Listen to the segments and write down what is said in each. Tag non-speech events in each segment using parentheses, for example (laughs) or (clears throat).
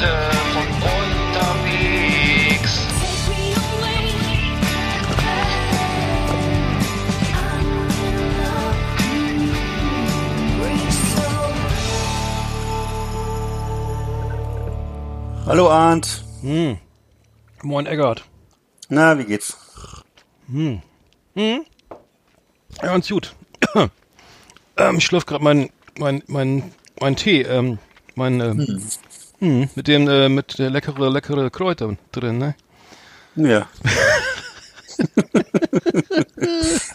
Leute von unterwegs. Hallo Arndt. Hm. Moin Eggert. Na, wie geht's? Hm. Hm. Ja, ganz gut. (clears throat) ähm, ich schlürfe gerade mein, mein, mein, mein Tee, ähm, mein, ähm, Hm. Hm, mit dem, äh, mit der leckere, leckere Kräuter drin, ne? Ja. (laughs)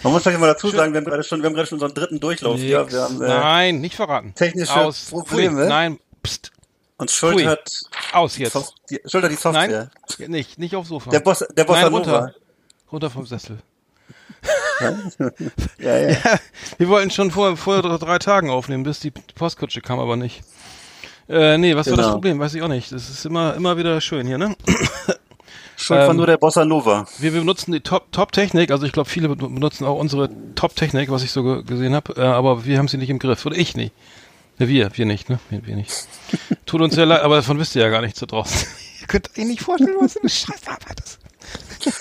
Man muss vielleicht mal dazu sagen, wir haben gerade schon, wir haben gerade schon unseren dritten Durchlauf hier. Nix. Wir haben äh, Nein, nicht verraten. technische Aus. Probleme. Pfui. Nein, pst. und Schuld Pfui. hat Aus jetzt. Soft- die, Schuld hat die Software. Nein, nicht, nicht aufs Sofa. Der Boss, der Bossa Nein, Nova. runter. Runter vom Sessel. Ja, (laughs) ja. (laughs) Wir wollten schon vor, vor drei Tagen aufnehmen, bis die Postkutsche kam, aber nicht. Äh, nee, was war das Genau. Problem? Weiß ich auch nicht. Das ist immer, immer wieder schön hier, ne? (coughs) Schuld war Ähm, nur der Bossa Nova. Wir, wir benutzen die Top- Top-Technik, also ich glaube, viele ben- benutzen auch unsere Top-Technik, was ich so ge gesehen habe, äh, aber wir haben sie nicht im Griff. Oder ich nicht. Ja, wir, wir nicht, ne? Wir, wir nicht. (laughs) Tut uns sehr leid, aber davon wisst ihr ja gar nichts da draußen. (laughs) ihr könnt euch nicht vorstellen, was für eine Scheißarbeit ist. (laughs)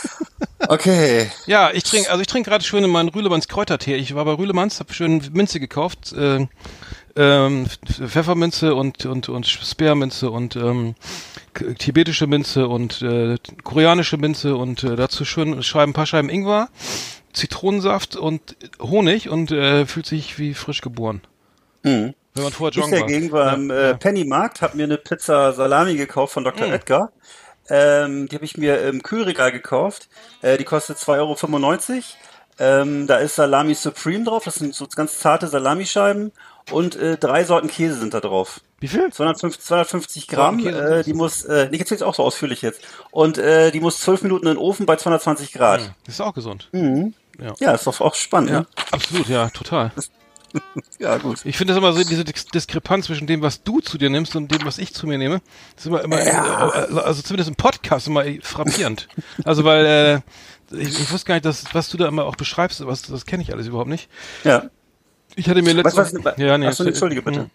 Okay. Ja, ich trinke, also ich trinke gerade schön in meinen Rühlemanns Kräutertee. Ich war bei Rühlemanns, habe schön Minze gekauft, äh, ähm, Pfefferminze und und und Speerminze und ähm, tibetische Minze und äh, koreanische Minze und äh, dazu schön Scheiben, ein paar Scheiben Ingwer, Zitronensaft und Honig und äh, fühlt sich wie frisch geboren. Hm. Wenn man vorher Ich joggen war. dagegen war im äh, Pennymarkt, habe mir eine Pizza Salami gekauft von Dr. Mm. Edgar. Ähm, die habe ich mir im Kühlregal gekauft. Äh, die kostet 2,95 Euro. Ähm, da ist Salami Supreme drauf, das sind so ganz zarte Salamischeiben. Und äh, drei Sorten Käse sind da drauf. Wie viel? 250, 250 Gramm, äh, die muss, äh, ich erzähl's auch so ausführlich jetzt. Und äh, die muss 12 Minuten in den Ofen bei 220 Grad. Das ist auch gesund. Mhm. Ja. Ja, ist doch auch spannend, Ja, ne? absolut, ja, total. (laughs) Ja, gut. Ich finde das immer so, diese Dis- Diskrepanz zwischen dem, was du zu dir nimmst und dem, was ich zu mir nehme, ist immer, immer Ja. äh, also zumindest im Podcast immer frappierend. also weil, äh, ich, ich wusste gar nicht, dass, was du da immer auch beschreibst, was, das kenne ich alles überhaupt nicht. Ja. Ich hatte mir Was, letztens... was, ja, nee, Achso, entschuldige bitte. Hm.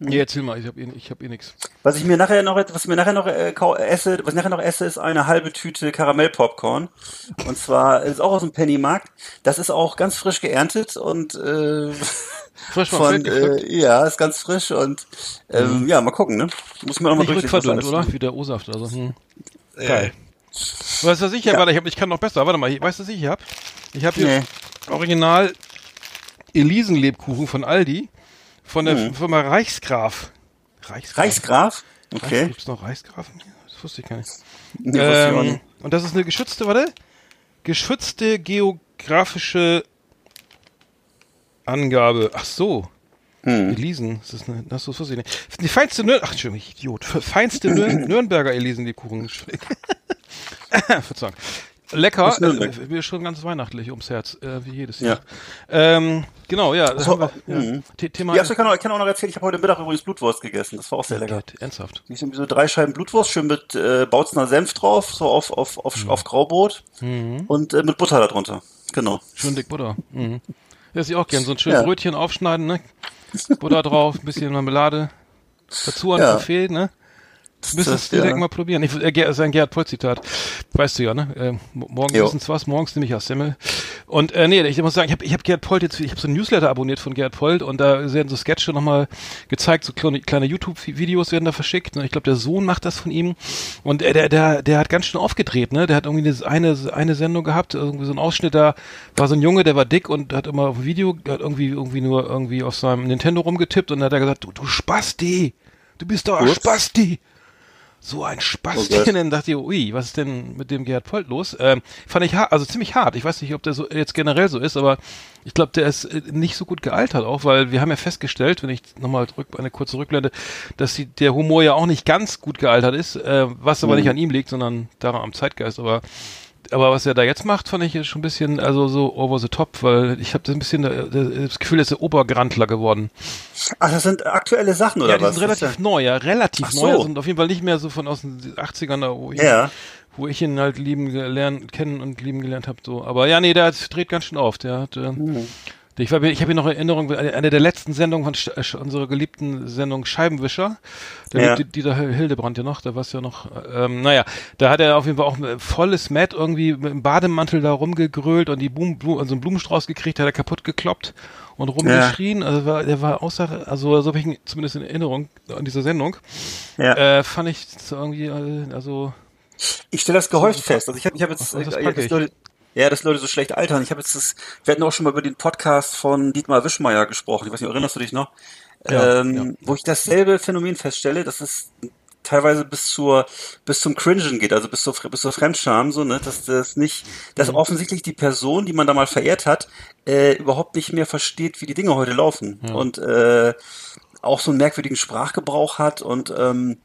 Nee, erzähl mal, ich habe eh, ich hab eh nix. Was ich mir nachher noch, was ich mir nachher noch äh, kau- esse, was ich nachher noch esse, ist eine halbe Tüte Karamellpopcorn. Und zwar ist auch aus dem Pennymarkt. Das ist auch ganz frisch geerntet und äh, (laughs) Frisch vom von äh, ja, ist ganz frisch und ähm, ja, mal gucken, ne? Muss man noch mal Nicht durchlesen. was rückverdünnt, alles- oder? Wie der O-Saft oder so. Hm. Äh, Geil. Weißt du, was ich hier, Ja. warte, ich, hab, ich kann noch besser. Warte mal, weißt du, was ich hier hab? Ich habe hier Nee. Original Elisenlebkuchen von Aldi von der Mhm. Firma Reichsgraf. Reichsgraf. Reichsgraf? Reichs- Okay. Gibt's noch Reichsgrafen hier? Das wusste ich gar nicht. Nee, ähm, nicht. und das ist eine geschützte, warte, geschützte geografische Angabe. Ach so. Hm. Elisen, das ist eine, das wusste ich nicht. Die feinste Nür ach, Entschuldigung, ich Idiot. Feinste Nür (laughs) Nürnberger Elisenlebkuchen. (laughs) Verzeihung. Lecker, äh, mir schon ganz weihnachtlich ums Herz, äh, wie jedes Ja. Jahr. Ähm, genau, ja. das So, wir, ja. mhm. The- Thema Ja, also ich kann, auch, ich kann auch noch erzählen, ich habe heute Mittag übrigens Blutwurst gegessen. Das war auch sehr lecker. Gott, ernsthaft. Ich irgendwie so drei Scheiben Blutwurst, schön mit äh, Bautzner Senf drauf, so auf, auf, auf, auf Graubrot und äh, mit Butter darunter. Genau. Schön dick Butter. Mhm. Das ich auch gern. So ein schönes Ja. Brötchen aufschneiden, ne? Butter drauf, ein bisschen Marmelade. Dazu ein Ja. Kaffee, ne? Müsstest du direkt ja. mal probieren. Ich, äh, ist ein Gerhard Poll-Zitat. Weißt du ja, ne? Äh, mo- morgen Jo. wissen's was, morgens nehme ich aus Semmel. Und äh, nee, ich muss sagen, ich habe ich hab Gerhard Polt jetzt, ich habe so ein Newsletter abonniert von Gerhard Polt und da werden so Sketche nochmal gezeigt, so kleine, kleine YouTube-Videos werden da verschickt. Ne? Ich glaube, der Sohn macht das von ihm. Und äh, der, der, der hat ganz schön aufgedreht, ne? Der hat irgendwie eine, eine, Sendung gehabt, irgendwie so ein Ausschnitt, da war so ein Junge, der war dick und hat immer auf Video, hat irgendwie, irgendwie nur irgendwie auf seinem Nintendo rumgetippt und dann hat er gesagt, du, du Spasti, du bist doch ein. Spasti. So ein Oh Spasti. Gott. (laughs) und dann dachte ich, ui, was ist denn mit dem Gerhard Polt los? Ähm, fand ich hart, also ziemlich hart. Ich weiß nicht, ob der so jetzt generell so ist, aber ich glaube, der ist äh, nicht so gut gealtert auch, weil wir haben ja festgestellt, wenn ich nochmal eine kurze Rückblende, dass die, der Humor ja auch nicht ganz gut gealtert ist, äh, was aber nicht an ihm liegt, sondern daran am Zeitgeist. Aber aber was er da jetzt macht, fand ich schon ein bisschen, also so over the top, weil ich habe ein bisschen äh, das Gefühl, er ist der Obergrantler geworden. Ach, das sind aktuelle Sachen, oder ja, die was? sind relativ neu, ja, relativ so. neu. Sind auf jeden Fall nicht mehr so von aus den 80ern, da, wo ich, Ja. wo ich ihn halt lieben gelernt, kennen und lieben gelernt habe. So. Aber ja, nee, der dreht ganz schön auf. Der hat, äh, Hm. Ich, war, ich habe hier noch Erinnerung, eine der letzten Sendungen von Sch unserer geliebten Sendung Scheibenwischer. Da Ja. lebt Dieter Hildebrand ja noch, da war es ja noch, ähm, naja, da hat er auf jeden Fall auch ein volles Matt irgendwie mit dem Bademantel da rumgegrölt und die Blumen, Blumen, also einen Blumenstrauß gekriegt, hat er kaputt gekloppt und rumgeschrien. Also war, der war außer, also so habe ich ihn zumindest in Erinnerung an dieser Sendung. Ja. Äh, fand ich irgendwie, äh, also Ich stelle das gehäuft fest. Also ich habe ich hab jetzt, äh, dass ich. Leute, ja, dass Leute so schlecht altern. Ich habe jetzt das, wir hatten auch schon mal über den Podcast von Dietmar Wischmeier gesprochen. Ich weiß nicht, erinnerst du dich noch? Ja, ähm, ja. Wo ich dasselbe Phänomen feststelle, dass es teilweise bis zur bis zum Cringen geht, also bis zur bis zur Fremdscham so, ne, dass das nicht, dass Mhm. offensichtlich die Person, die man da mal verehrt hat, äh, überhaupt nicht mehr versteht, wie die Dinge heute laufen und äh, auch so einen merkwürdigen Sprachgebrauch hat und ähm,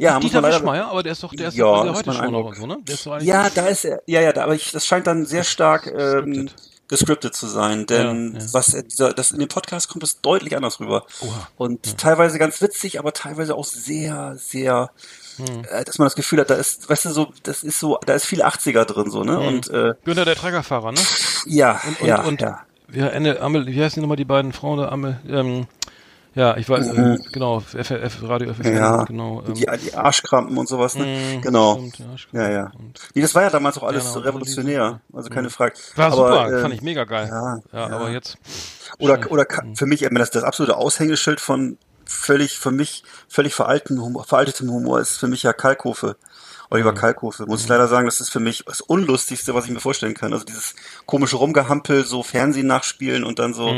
ja, muss Dieter Wischmeier, aber der ist doch, der ist Ja, der heute schon oder so, ne? Der ist eigentlich Ja, da ist er, ja, ja, da, aber ich, das scheint dann sehr stark ähm, Gescriptet. zu sein, denn Ja, ja. was er- dieser, das in dem Podcast kommt es deutlich anders rüber Oha. und teilweise ganz witzig, aber teilweise auch sehr, sehr, Hm. äh, dass man das Gefühl hat, da ist, weißt du, so, das ist so, da ist viel 80er drin, so ne und äh, Günther, der Treckerfahrer, ne? ja, Hm. Und, ja, und ja. wie, Ende, Amel, wie heißen die nochmal die beiden Frauen da? Amel, ähm, ja, ich weiß, äh, genau, FF, Radio Mhm. Ja, genau. Ähm, die, die Arschkrampen und sowas, ne? mh, genau. stimmt, ja. Ja, Nee, das war ja damals auch alles Genau, so so revolutionär, also keine Frage. war aber, super, äh, fand ich mega geil. ja, ja, ja. aber jetzt. Oder, oder ka- für mich, das, das absolute Aushängeschild von völlig, für mich, völlig veralten, Humor, veraltetem Humor ist für mich ja Kalkofe. Oliver Kalkofe, muss ich leider sagen, das ist für mich das Unlustigste, was ich mir vorstellen kann. Also dieses komische Rumgehampel, so Fernsehen nachspielen und dann so,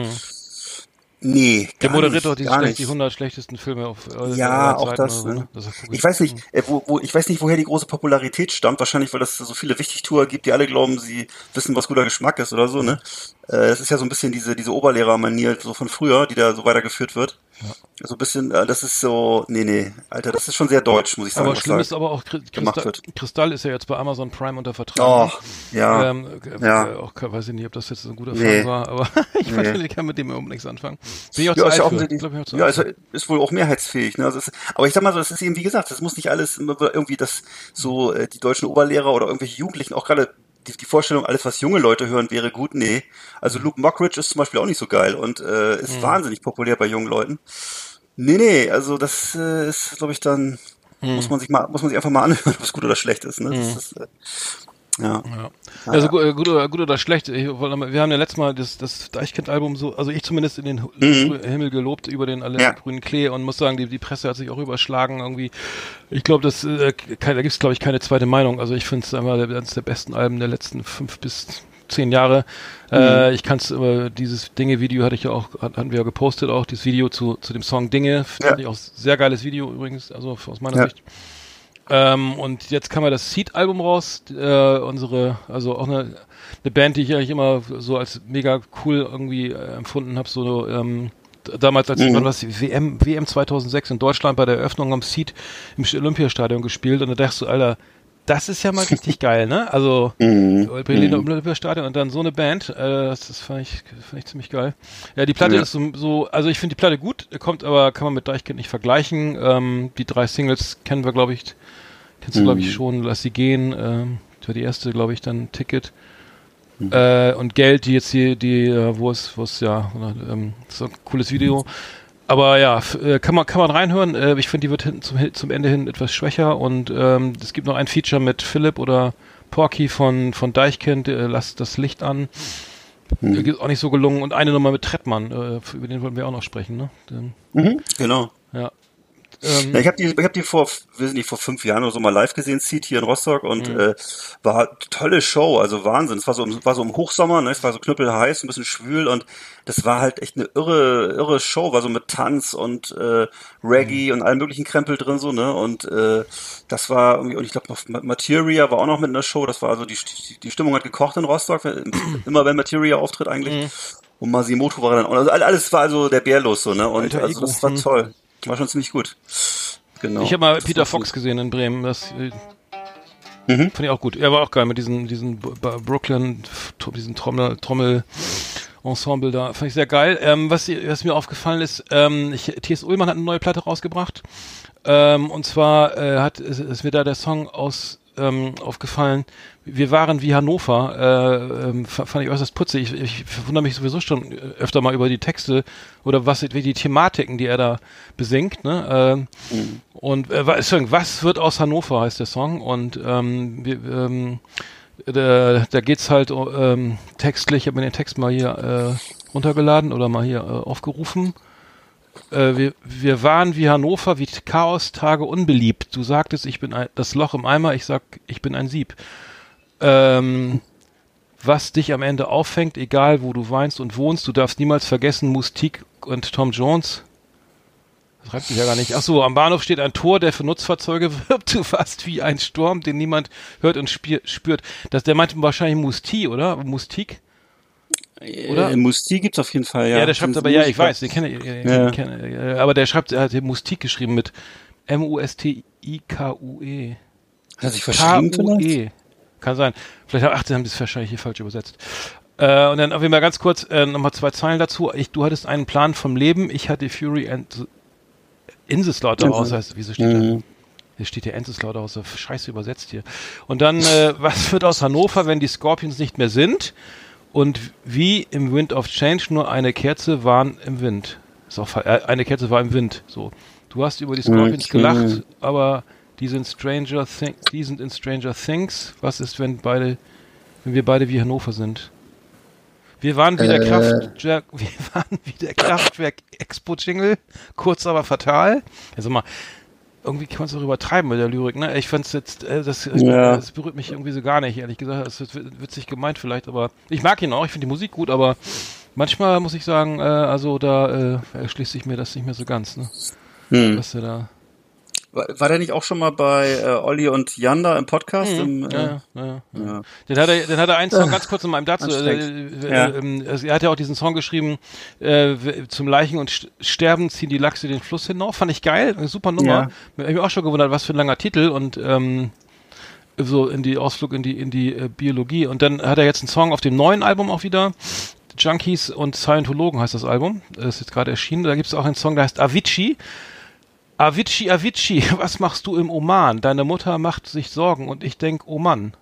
nee, Der moderiert nicht, doch die, schlecht, die 100 schlechtesten Filme auf äh, Ja, auch Zeiten das, oder so, ne? Das Ich weiß nicht, äh, wo, wo, ich weiß nicht, woher die große Popularität stammt. Wahrscheinlich, weil es so viele Wichtigtour gibt, die alle glauben, sie wissen, was guter Geschmack ist oder so, ne? Äh, Das ist ja so ein bisschen diese, diese Oberlehrermanier so von früher, die da so weitergeführt wird. So ein bisschen, äh, das ist so, nee, nee, Alter, das ist schon sehr deutsch, muss ich sagen. Aber schlimm ist aber auch, Kristall. Kristall ist ja jetzt bei Amazon Prime unter Vertrag. Oh, ja. Ähm, äh, ja. äh, auch, weiß ich nicht, ob das jetzt ein guter Nee. Fall war, aber (laughs) ich weiß nicht, ich kann mit dem überhaupt nichts anfangen. Bin ich auch Ja, zu ist ja die, Glaub ich auch zu ja ist, ist wohl auch mehrheitsfähig. Ne? Also es, aber ich sag mal so, es ist eben, wie gesagt, das muss nicht alles irgendwie das so äh, die deutschen Oberlehrer oder irgendwelche Jugendlichen, auch gerade die, die Vorstellung, alles was junge Leute hören, wäre gut. Nee. Also Luke Mockridge ist zum Beispiel auch nicht so geil und äh, ist Mhm. wahnsinnig populär bei jungen Leuten. Nee, nee, also das äh, ist, glaube ich, dann Mhm. muss man sich mal, muss man sich einfach mal (laughs) anhören, ob es gut oder schlecht ist. Ne? Das ist äh, ja. Ja. Also gu- äh, gut oder, gut oder schlecht. Ich, wir haben ja letztes Mal das, das Deichkind-Album so, also ich zumindest in den Hu- Himmel gelobt über den alle Mhm. Ja. grünen Klee und muss sagen, die, die Presse hat sich auch überschlagen irgendwie. Ich glaube, das äh, da gibt's glaube ich keine zweite Meinung. Also ich finde es einmal eines der besten Alben der letzten fünf bis zehn Jahre. Mhm. Äh, ich kann es über dieses Dinge-Video hatte ich ja auch, hat- hatten wir ja gepostet auch, dieses Video zu, zu dem Song Dinge. Ja. Finde ich auch sehr geiles Video übrigens, also aus meiner Ja. Sicht. Ähm, und jetzt kam ja das Seed-Album raus, äh, unsere, also auch eine, eine Band, die ich eigentlich immer so als mega cool irgendwie äh, empfunden habe, so ähm, damals als Mhm. war's, WM, WM 2006 in Deutschland bei der Eröffnung am Seed im Olympiastadion gespielt und da dachte ich so, Alter, das ist ja mal (laughs) richtig geil, ne? Also Mhm. Berliner Olympiastadion und dann so eine Band, äh, das, das fand ich, fand ich ziemlich geil. Ja, die Platte Ja. ist so, so also ich finde die Platte gut, kommt aber, kann man mit Deichkind nicht vergleichen. Ähm, die drei Singles kennen wir, glaube ich, kennst du, glaube ich, schon, Lass sie gehen, ähm, das war die erste, glaube ich, dann Ticket. Äh, und Geld, die jetzt hier, die, äh, wo es, wo es ja, ähm, so ein cooles Video. Aber ja, äh, kann man kann man reinhören. Äh, ich finde, die wird hinten zum, zum Ende hin etwas schwächer und ähm, es gibt noch ein Feature mit Philipp oder Porky von von Deichkind. Äh, Lasst das Licht an. Ist auch nicht so gelungen. Und eine Nummer mit Trettmann. Äh, über den wollen wir auch noch sprechen. Ne? Den, Mhm. Genau. ja. Ähm, Ja, ich habe die, ich hab die vor, sind die vor fünf Jahren oder so mal live gesehen, Seed hier in Rostock und Mhm. äh, war eine tolle Show, also Wahnsinn. Es war so, war so im Hochsommer, ne? es war so knüppelheiß, ein bisschen schwül und das war halt echt eine irre, irre Show, war so mit Tanz und äh, Reggae Mhm. und allem möglichen Krempel drin so, ne? Und äh, das war irgendwie, und ich glaube noch Ma- Materia war auch noch mit in der Show, das war also die, die, die Stimmung hat gekocht in Rostock, (clears throat) immer wenn Materia auftritt eigentlich. Mhm. Und Masimoto war dann, auch- also alles war also der Bär los so, ne? Und Alter also das war Mhm. toll. War schon ziemlich gut. Genau. Ich habe mal Das Peter Fox gesehen in Bremen. Das äh, Mhm. fand ich auch gut. Er war auch geil mit diesen, diesen Brooklyn, diesen Trommel, Trommel Ensemble da. Fand ich sehr geil. Ähm, was, was mir aufgefallen ist, ähm, ich, T.S. Ullmann hat eine neue Platte rausgebracht. Ähm, und zwar äh, hat ist, ist mir da der Song aus ähm, aufgefallen, wir waren wie Hannover, äh, ähm, fand ich äußerst putzig. Ich, ich wundere mich sowieso schon öfter mal über die Texte oder was wie die Thematiken, die er da besingt. Ne? Ähm, mhm. Und äh, was wird aus Hannover heißt der Song und ähm, wir, ähm, da, da geht's halt ähm, textlich, ich habe mir den Text mal hier äh, runtergeladen oder mal hier äh, aufgerufen. Äh, wir, wir waren wie Hannover, wie Chaos-Tage unbeliebt. Du sagtest, ich bin ein, das Loch im Eimer, ich sag, ich bin ein Sieb. Ähm, was dich am Ende auffängt, egal wo du weinst und wohnst, du darfst niemals vergessen, Mustik und Tom Jones. Das reibt sich ja gar nicht. Ach so, am Bahnhof steht ein Tor, der für Nutzfahrzeuge (laughs) wirbt. Du fast wie ein Sturm, den niemand hört und spürt. Das, der meinte wahrscheinlich Musti, oder? Mustik? Oder? Äh, Musti gibt's auf jeden Fall, ja. Ja, der schreibt aber, ja, ich weiß, den kenne ich, ja. Kenn, aber der schreibt, er hat Mustik geschrieben mit M-U-S-T-I-K-U-E. Hat er sich verschrieben K-U-E. Kann sein. Vielleicht ach, haben sie es wahrscheinlich hier falsch übersetzt. Äh, und dann auf jeden Fall ganz kurz äh, nochmal zwei Zeilen dazu. Ich, du hattest einen Plan vom Leben, ich hatte Fury and Inselslaughterhouse, mhm. heißt, wieso steht mhm. da? Hier steht hier Enzeslauterhaus, scheiße übersetzt hier. Und dann, äh, (laughs) was wird aus Hannover, wenn die Scorpions nicht mehr sind? Und wie im Wind of Change nur eine Kerze waren im Wind. Ist auch, äh, eine Kerze war im Wind. So. Du hast über die Scorpions okay. gelacht, aber die sind Stranger Things, die sind in Stranger Things. Was ist, wenn beide, wenn wir beide wie Hannover sind? Wir waren wie der äh. Kraftwerk, (laughs) wir waren wie der Kraftwerk Expo Jingle, kurz aber fatal. Also mal, irgendwie kann man es auch übertreiben mit der Lyrik, ne? Ich fand's jetzt, äh, das, ja. das berührt mich irgendwie so gar nicht, ehrlich gesagt. Es ist witzig gemeint vielleicht, aber ich mag ihn auch, ich finde die Musik gut, aber manchmal muss ich sagen, äh, also da äh, erschließt sich mir das nicht mehr so ganz, ne? Hm. Was er da war, war der nicht auch schon mal bei äh, Olli und Yanda im Podcast? Mhm. Im, äh, ja, ja, ja, ja. Den hat er, den hat er einen Song ganz kurz in meinem dazu. Äh, äh, ja. äh, also er hat ja auch diesen Song geschrieben, äh, zum Leichen und Sterben ziehen die Lachse den Fluss hinauf. Fand ich geil, eine super Nummer. Ja. Ich mich auch schon gewundert, was für ein langer Titel und ähm, so in die Ausflug in die in die äh, Biologie. Und dann hat er jetzt einen Song auf dem neuen Album auch wieder. Junkies und Scientologen heißt das Album. Das ist jetzt gerade erschienen. Da gibt es auch einen Song, der heißt Avicii. Avicii, Avicii, (laughs) was machst du im Oman? Deine Mutter macht sich Sorgen und ich denk, oh Mann.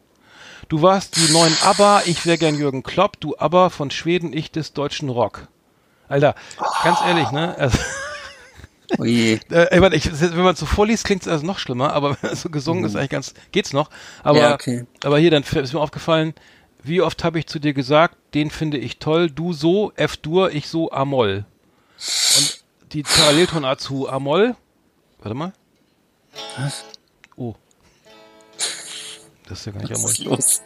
Du warst die neuen ABBA, ich wär gern Jürgen Klopp, du ABBA von Schweden, ich des deutschen Rock. Alter, ganz ehrlich, ne? Also, oh je. (laughs) äh, ich meine, ich, wenn man so vorliest, klingt es also noch schlimmer, aber (laughs) so gesungen mhm. ist eigentlich ganz, geht's noch. Aber, ja, okay. aber hier, dann ist mir aufgefallen, wie oft habe ich zu dir gesagt, den finde ich toll, du so, F-Dur, ich so Amol. Und die Paralleltonart zu Amol Warte mal. Was? Oh. Das ist ja gar nicht Was ist los?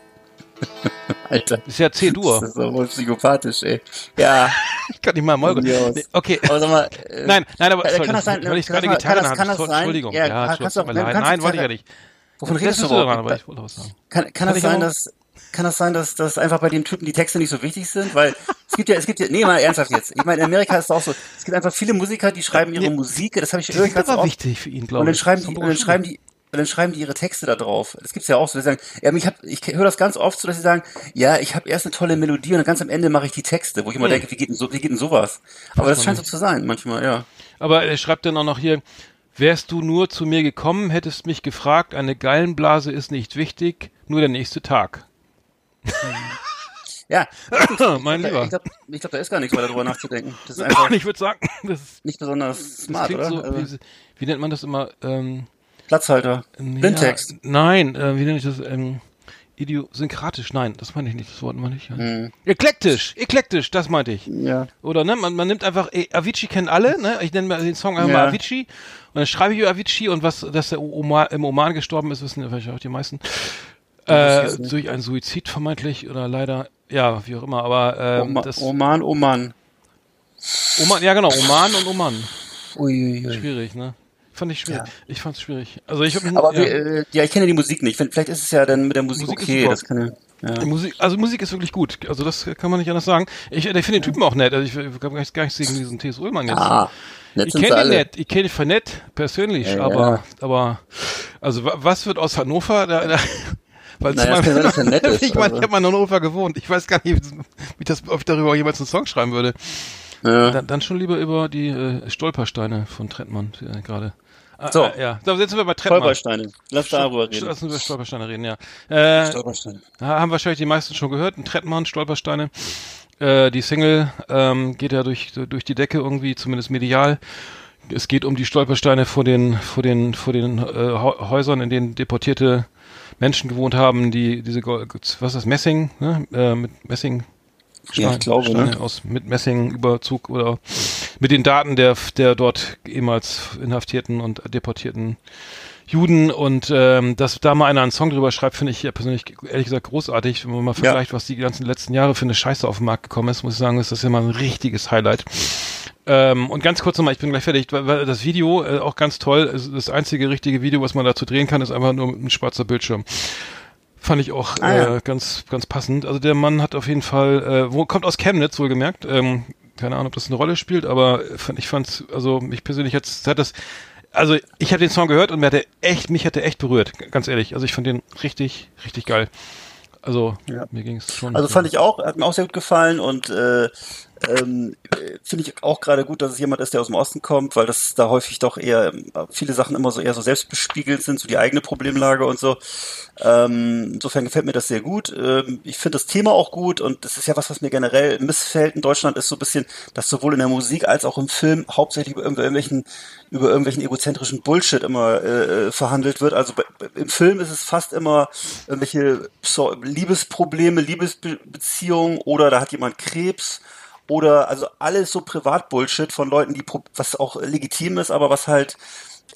(laughs) Alter. Das ist ja C-Dur. Das ist doch wohl psychopathisch, ey. Ja. (laughs) ich kann nicht mal mal. Nee, okay. Aber sag mal, äh, (laughs) nein, nein, aber sorry, kann das sein? Weil ich gerade Gitarre kann das, kann das sein? Entschuldigung. Ja, ja kannst du, nein, nein, wollte ich ja nicht. Wovon redest du daran, aber ich wollte was sagen. Kann, kann das sein, dass kann das sein, dass, dass einfach bei dem Typen die Texte nicht so wichtig sind? Weil es gibt ja, es gibt ja, nee, mal ernsthaft jetzt. Ich meine, in Amerika ist es auch so, es gibt einfach viele Musiker, die schreiben ihre nee, Musik, das habe ich irgendwann auch. wichtig für ihn, glaube ich. Und dann schreiben die, und dann schreiben die, und dann schreiben die ihre Texte da drauf. Das gibt's ja auch so. Die sagen, ja, ich, hab, ich höre das ganz oft so, dass sie sagen, ja, ich habe erst eine tolle Melodie und dann ganz am Ende mache ich die Texte, wo ich immer hm. denke, wie geht denn so, wie geht denn sowas? Aber das scheint so zu sein, manchmal, ja. Aber er schreibt dann auch noch hier, wärst du nur zu mir gekommen, hättest mich gefragt, eine Gallenblase ist nicht wichtig, nur der nächste Tag. Ja, (laughs) mein Lieber. Ich glaube, glaub, da ist gar nichts weiter drüber nachzudenken. Das ist (laughs) einfach ich würde sagen, (laughs) das ist nicht besonders smart, oder? So, also, wie, wie, nennt man das immer? Ähm, Platzhalter. Blindtext. Ja, nein, äh, wie nenne ich das? Ähm, idiosynkratisch, nein, das meine ich nicht, das Wort meine ich. Ja. Hm. Eklektisch, eklektisch, das meinte ich. Ja. Oder ne, man, man nimmt einfach, eh, Avicii kennen alle, ne? Ich nenne mal den Song einfach ja. mal Avicii und dann schreibe ich über Avicii und was, dass er im Oman gestorben ist, wissen ja vielleicht auch die meisten. Äh, durch einen Suizid vermeintlich oder leider, ja, wie auch immer, aber ähm, Oma, das Oman, Oman. Oman, ja genau, Oman und Oman. Uiuiui. Schwierig, ne? Fand ich schwierig. Ja. Ich fand's schwierig. Also ich hab, Aber ja. Wie, äh, ja, ich kenne die Musik nicht. Vielleicht ist es ja dann mit der Musik, Musik okay. Das kann ja. Die Musik, also Musik ist wirklich gut. Also das kann man nicht anders sagen. Ich, ich finde den Typen auch nett. Also ich, ich habe gar nichts gegen diesen T.S. Ullmann jetzt. Ah, ich kenne ihn nett. Ich kenne ihn für nett persönlich. Ja, aber, aber also was wird aus Hannover? Da, da, weil naja, mein, das ja nett ist, (laughs) ich meine, also. ich habe mal in Hannover gewohnt. Ich weiß gar nicht, wie das, ob ich darüber jemals einen Song schreiben würde. Ja. Dann, dann schon lieber über die äh, Stolpersteine von Trettmann äh, gerade. Ah, so. Äh, ja. Jetzt sind wir bei Trettmann. Stolpersteine. Lass darüber reden. Lass uns über Stolpersteine reden, ja. Äh, Stolpersteine. Haben wahrscheinlich die meisten schon gehört. Ein Trettmann, Stolpersteine. Äh, die Single ähm, geht ja durch, durch die Decke irgendwie, zumindest medial. Es geht um die Stolpersteine vor den, vor den, vor den äh, Häusern, in denen deportierte Menschen gewohnt haben, die diese, was ist das, Messing, ne? äh, mit Messing Stein, ja, ich glaube, Steine ne? aus mit Messingüberzug oder mit den Daten der der dort ehemals inhaftierten und deportierten Juden und ähm, dass da mal einer einen Song drüber schreibt, finde ich persönlich ehrlich gesagt großartig. Wenn man mal vergleicht, ja. was die ganzen letzten Jahre für eine Scheiße auf den Markt gekommen ist, muss ich sagen, ist das ja mal ein richtiges Highlight. Ähm, und ganz kurz nochmal, ich bin gleich fertig, weil, das Video äh, auch ganz toll, ist, das einzige richtige Video, was man dazu drehen kann, ist einfach nur ein schwarzer Bildschirm. Fand ich auch ah, ja. äh, ganz, ganz passend. Also der Mann hat auf jeden Fall, äh, wo kommt aus Chemnitz wohlgemerkt. Ähm, keine Ahnung, ob das eine Rolle spielt, aber ich fand, also mich persönlich jetzt hat das, also ich habe den Song gehört und mir hat er echt, mich hat er echt berührt, ganz ehrlich. Also ich fand den richtig, richtig geil. Also ja. mir ging es schon. Also fand ich auch, hat mir auch sehr gut gefallen und äh, ähm, Finde ich auch gerade gut, dass es jemand ist, der aus dem Osten kommt, weil das da häufig doch eher viele Sachen immer so eher so selbstbespiegelt sind, so die eigene Problemlage und so. Ähm, insofern gefällt mir das sehr gut. Ähm, ich finde das Thema auch gut und das ist ja was, was mir generell missfällt in Deutschland, ist so ein bisschen, dass sowohl in der Musik als auch im Film hauptsächlich über irgendwelchen über irgendwelchen egozentrischen Bullshit immer äh, verhandelt wird. Also im Film ist es fast immer irgendwelche Liebesprobleme, Liebesbeziehungen oder da hat jemand Krebs oder also alles so Privatbullshit von Leuten, die was auch legitim ist, aber was halt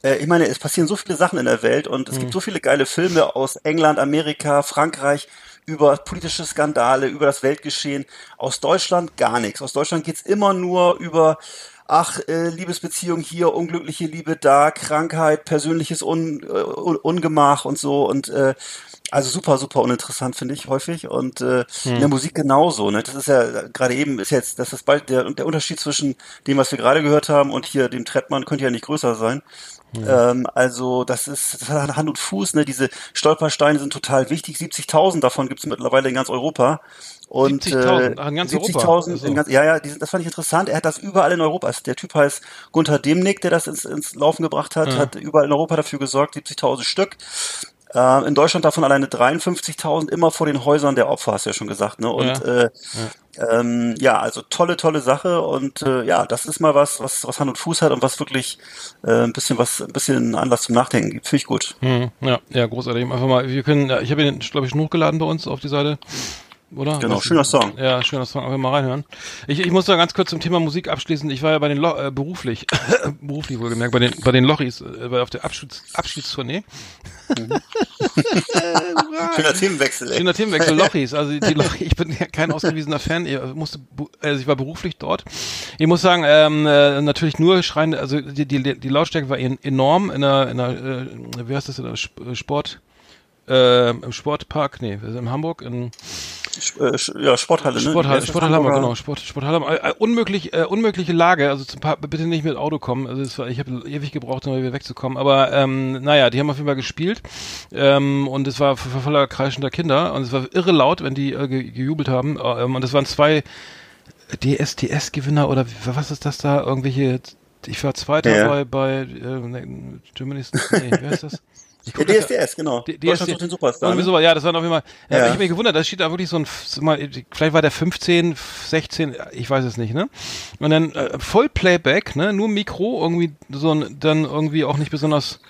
äh, ich meine, es passieren so viele Sachen in der Welt und es mhm. gibt so viele geile Filme aus England, Amerika, Frankreich über politische Skandale, über das Weltgeschehen. Aus Deutschland gar nichts. Aus Deutschland geht's immer nur über ach, äh, Liebesbeziehung hier, unglückliche Liebe da, Krankheit, persönliches Un, äh, Ungemach und so und äh, also super, super uninteressant finde ich häufig und äh, hm. in der Musik genauso. Ne? Das ist ja gerade eben ist jetzt, das ist bald der, der Unterschied zwischen dem, was wir gerade gehört haben und hier dem Trettmann könnte ja nicht größer sein. Ja. Ähm, also das ist das hat Hand und Fuß. Ne? Diese Stolpersteine sind total wichtig. 70.000 davon gibt es mittlerweile in ganz Europa. Und 70.000 äh, in ganz 70 Europa. Also. Ganz, ja, ja, die das fand ich interessant. Er hat das überall in Europa. Also der Typ heißt Gunther Demnick, der das ins, ins Laufen gebracht hat, ja. hat überall in Europa dafür gesorgt, 70.000 Stück. Äh, in Deutschland davon alleine 53.000 immer vor den Häusern der Opfer, hast du ja schon gesagt. Ne? Und ja. Äh, ja. Ähm, ja, also tolle, tolle Sache. Und äh, ja, das ist mal was, was, was Hand und Fuß hat und was wirklich äh, ein bisschen was, ein bisschen Anlass zum Nachdenken gibt. Finde ich gut. Hm, ja, ja, großartig. Einfach mal, wir können, ich habe ihn, glaube ich, schon hochgeladen bei uns auf die Seite oder? Genau, schöner Song. Ja, schöner Song, aber mal reinhören. Ich, ich muss da ganz kurz zum Thema Musik abschließen. Ich war ja bei den Lo äh, beruflich, (coughs) beruflich wohlgemerkt, bei den bei den Lochis, äh, auf der Abschieds Abschiedstournee. Mhm. (laughs) Schöner Themenwechsel, ey. Schöner Themenwechsel, Lochis. Also die Lochis, ich bin ja kein ausgewiesener Fan. Ich musste, also ich war beruflich dort. Ich muss sagen, ähm, äh, natürlich nur schreien, also die, die, die Lautstärke war enorm in der, in der äh, wie heißt das, in der Sport, äh, im Sportpark, nee, in Hamburg, in äh, ja, Sporthalle, ne? Sporthalle, Sporthalle haben wir, genau. Sport, Sporthalle. Äh, unmöglich, äh, unmögliche Lage, also zum paar, bitte nicht mit Auto kommen. Also war, ich habe ewig gebraucht, um wieder wegzukommen. Aber ähm, naja, die haben auf jeden Fall gespielt. Ähm, und es war voller kreischender Kinder und es war irre laut, wenn die äh, ge gejubelt haben. Ähm, und es waren zwei DSTS-Gewinner oder was ist das da? Irgendwelche ich war Zweiter ja. bei, bei äh, ne, Germany's, nee, wer ist das? (laughs) Ich der DSDS, genau. D Deutschland sucht den Superstar. Irgendwie ne? so, ja, das war noch immer. Ja. ja. Ich habe mich gewundert, da steht da wirklich so ein, vielleicht war der 15, 16, ich weiß es nicht, ne? Und dann äh, voll Playback, ne? Nur Mikro, irgendwie so ein, dann irgendwie auch nicht besonders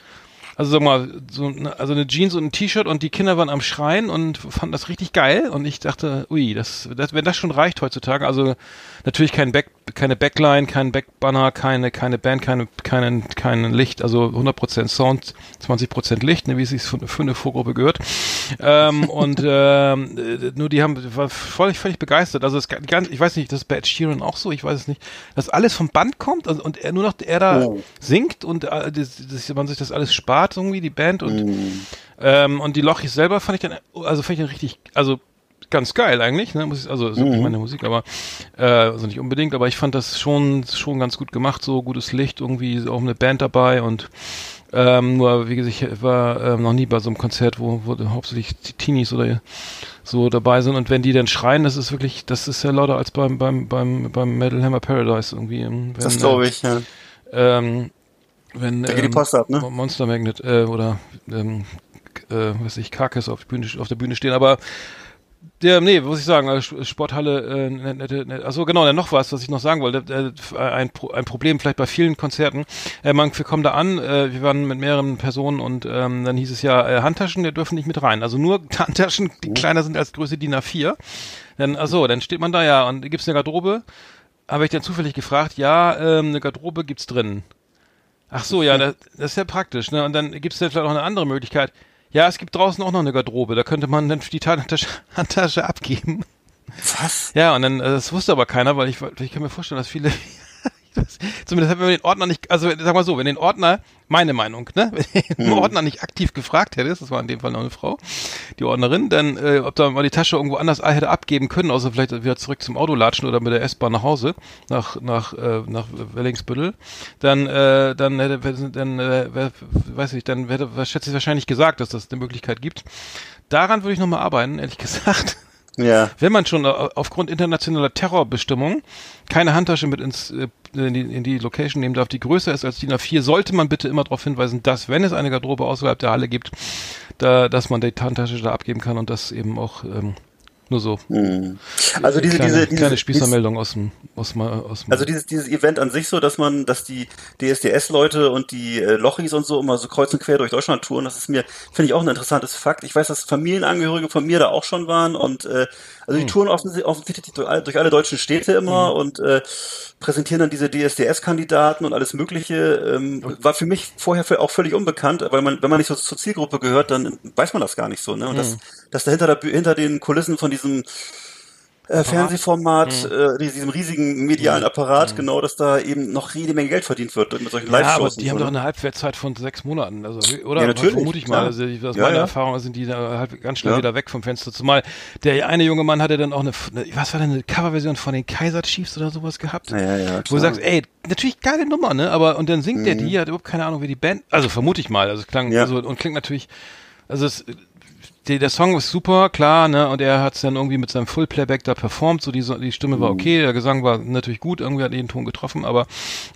also sag mal, so, also eine Jeans und ein T-Shirt und die Kinder waren am Schreien und fanden das richtig geil und ich dachte, ui, das, das wenn das schon reicht heutzutage, also natürlich kein Back, keine Backline, kein Backbanner, keine, keine Band, keine, keinen, kein Licht, also 100% Sound, 20% Licht, ne, wie es sich für, für eine Vorgruppe gehört. Ähm, (laughs) und ähm, nur die haben, war völlig, völlig begeistert. Also es ganz, ich weiß nicht, das ist bei Ed Sheeran auch so, ich weiß es nicht, dass alles vom Band kommt und, und er nur noch er da oh. singt und äh, das, das, man sich das alles spart Art irgendwie, die Band und, mm. ähm, und die Lochis selber fand ich dann, also fand ich dann richtig, also ganz geil eigentlich, ne? Muss ich, also ist mhm. meine Musik, aber äh, also nicht unbedingt, aber ich fand das schon schon ganz gut gemacht, so gutes Licht, irgendwie auch eine Band dabei und ähm, nur wie gesagt, ich war ähm, noch nie bei so einem Konzert, wo, wo hauptsächlich die Teenies oder so dabei sind und wenn die dann schreien, das ist wirklich, das ist ja lauter als beim beim beim beim Metal Hammer Paradise irgendwie. Wenn, das glaube ich, ja. Ähm, wenn Da geht die ähm, Post ab, ne? Monster Magnet äh, oder ähm, äh, weiß ich, Carcass auf, die Bühne, auf der Bühne stehen, aber der, nee, muss ich sagen, also Sporthalle, äh, nette, nette, achso, genau, dann noch was, was ich noch sagen wollte. Äh, ein, Pro, ein Problem vielleicht bei vielen Konzerten. Äh, man, wir kommen da an, äh, wir waren mit mehreren Personen und ähm, dann hieß es ja, äh, Handtaschen, der dürfen nicht mit rein. Also nur (laughs) Handtaschen, die kleiner sind als Größe DIN A4. Dann, achso, dann steht man da ja und gibt's eine Garderobe. Habe ich dann zufällig gefragt, ja, ähm, eine Garderobe gibt's drin. Ach so, ja, das, das ist ja praktisch, ne? Und dann gibt's ja vielleicht auch eine andere Möglichkeit. Ja, es gibt draußen auch noch eine Garderobe, da könnte man dann die Handtasche, (laughs) Handtasche abgeben. Was? Ja, und dann, äh, das wusste aber keiner, weil ich, ich kann mir vorstellen, dass viele, das, zumindest wenn man den Ordner nicht, also sag mal so, wenn den Ordner, meine Meinung, ne, wenn den Hm. Ordner nicht aktiv gefragt hätte, das war in dem Fall noch eine Frau, die Ordnerin, dann, äh, ob da mal die Tasche irgendwo anders hätte abgeben können, außer vielleicht wieder zurück zum Auto latschen oder mit der S-Bahn nach Hause, nach, nach, äh, nach Wellingsbüttel, dann, äh, dann hätte, dann, äh, weiß ich, dann hätte, schätze ich wahrscheinlich gesagt, dass das eine Möglichkeit gibt. Daran würde ich nochmal arbeiten, ehrlich gesagt Ja. wenn man schon äh, aufgrund internationaler Terrorbestimmungen keine Handtasche mit ins, äh, in, die, in die Location nehmen darf, die größer ist als DIN A4, sollte man bitte immer darauf hinweisen, dass, wenn es eine Garderobe außerhalb der Halle gibt, da, dass man die Handtasche da abgeben kann und das eben auch ähm, nur so. Hm. Also diese, kleine, diese, diese, kleine dieses, Spießermeldung aus dem, aus, dem- aus dem also dieses, dieses Event an sich so, dass man, dass die DSDS-Leute und die äh, Lochis und so immer so kreuz und quer durch Deutschland touren, das ist mir, finde ich auch ein interessantes Fakt. Ich weiß, dass Familienangehörige von mir da auch schon waren und äh, also die touren offensichtlich, offensichtlich durch, alle, durch alle deutschen Städte immer und äh, präsentieren dann diese DSDS-Kandidaten und alles Mögliche. Ähm, war für mich vorher auch völlig unbekannt, weil man, wenn man nicht so zur Zielgruppe gehört, dann weiß man das gar nicht so. Ne? Und das, dass dahinter Bü- hinter den Kulissen von diesem äh, Fernsehformat, äh, diesem riesigen medialen Apparat, genau, dass da eben noch jede Menge Geld verdient wird mit solchen ja, Live-Shows. die haben doch ne? eine Halbwertszeit von sechs Monaten, also oder Ja, natürlich, vermute ich mal. klar. Also aus Ja, meiner ja. Erfahrung sind die da halt ganz schnell Ja. wieder weg vom Fenster. Zumal der eine junge Mann hatte dann auch eine, was war denn eine Coverversion von den Kaiser Chiefs oder sowas gehabt? Ja, ja, ja, Wo du klar. sagst, ey, natürlich geile Nummer, ne? Aber und dann singt der die, hat überhaupt keine Ahnung, wie die Band. Also vermute ich mal. Also es klang Ja. also, und klingt natürlich. Also es, die, der Song ist super, klar, ne? Und er hat es dann irgendwie mit seinem Full Playback da performt. So die, die Stimme Mhm. war okay, der Gesang war natürlich gut, irgendwie hat jeden Ton getroffen, aber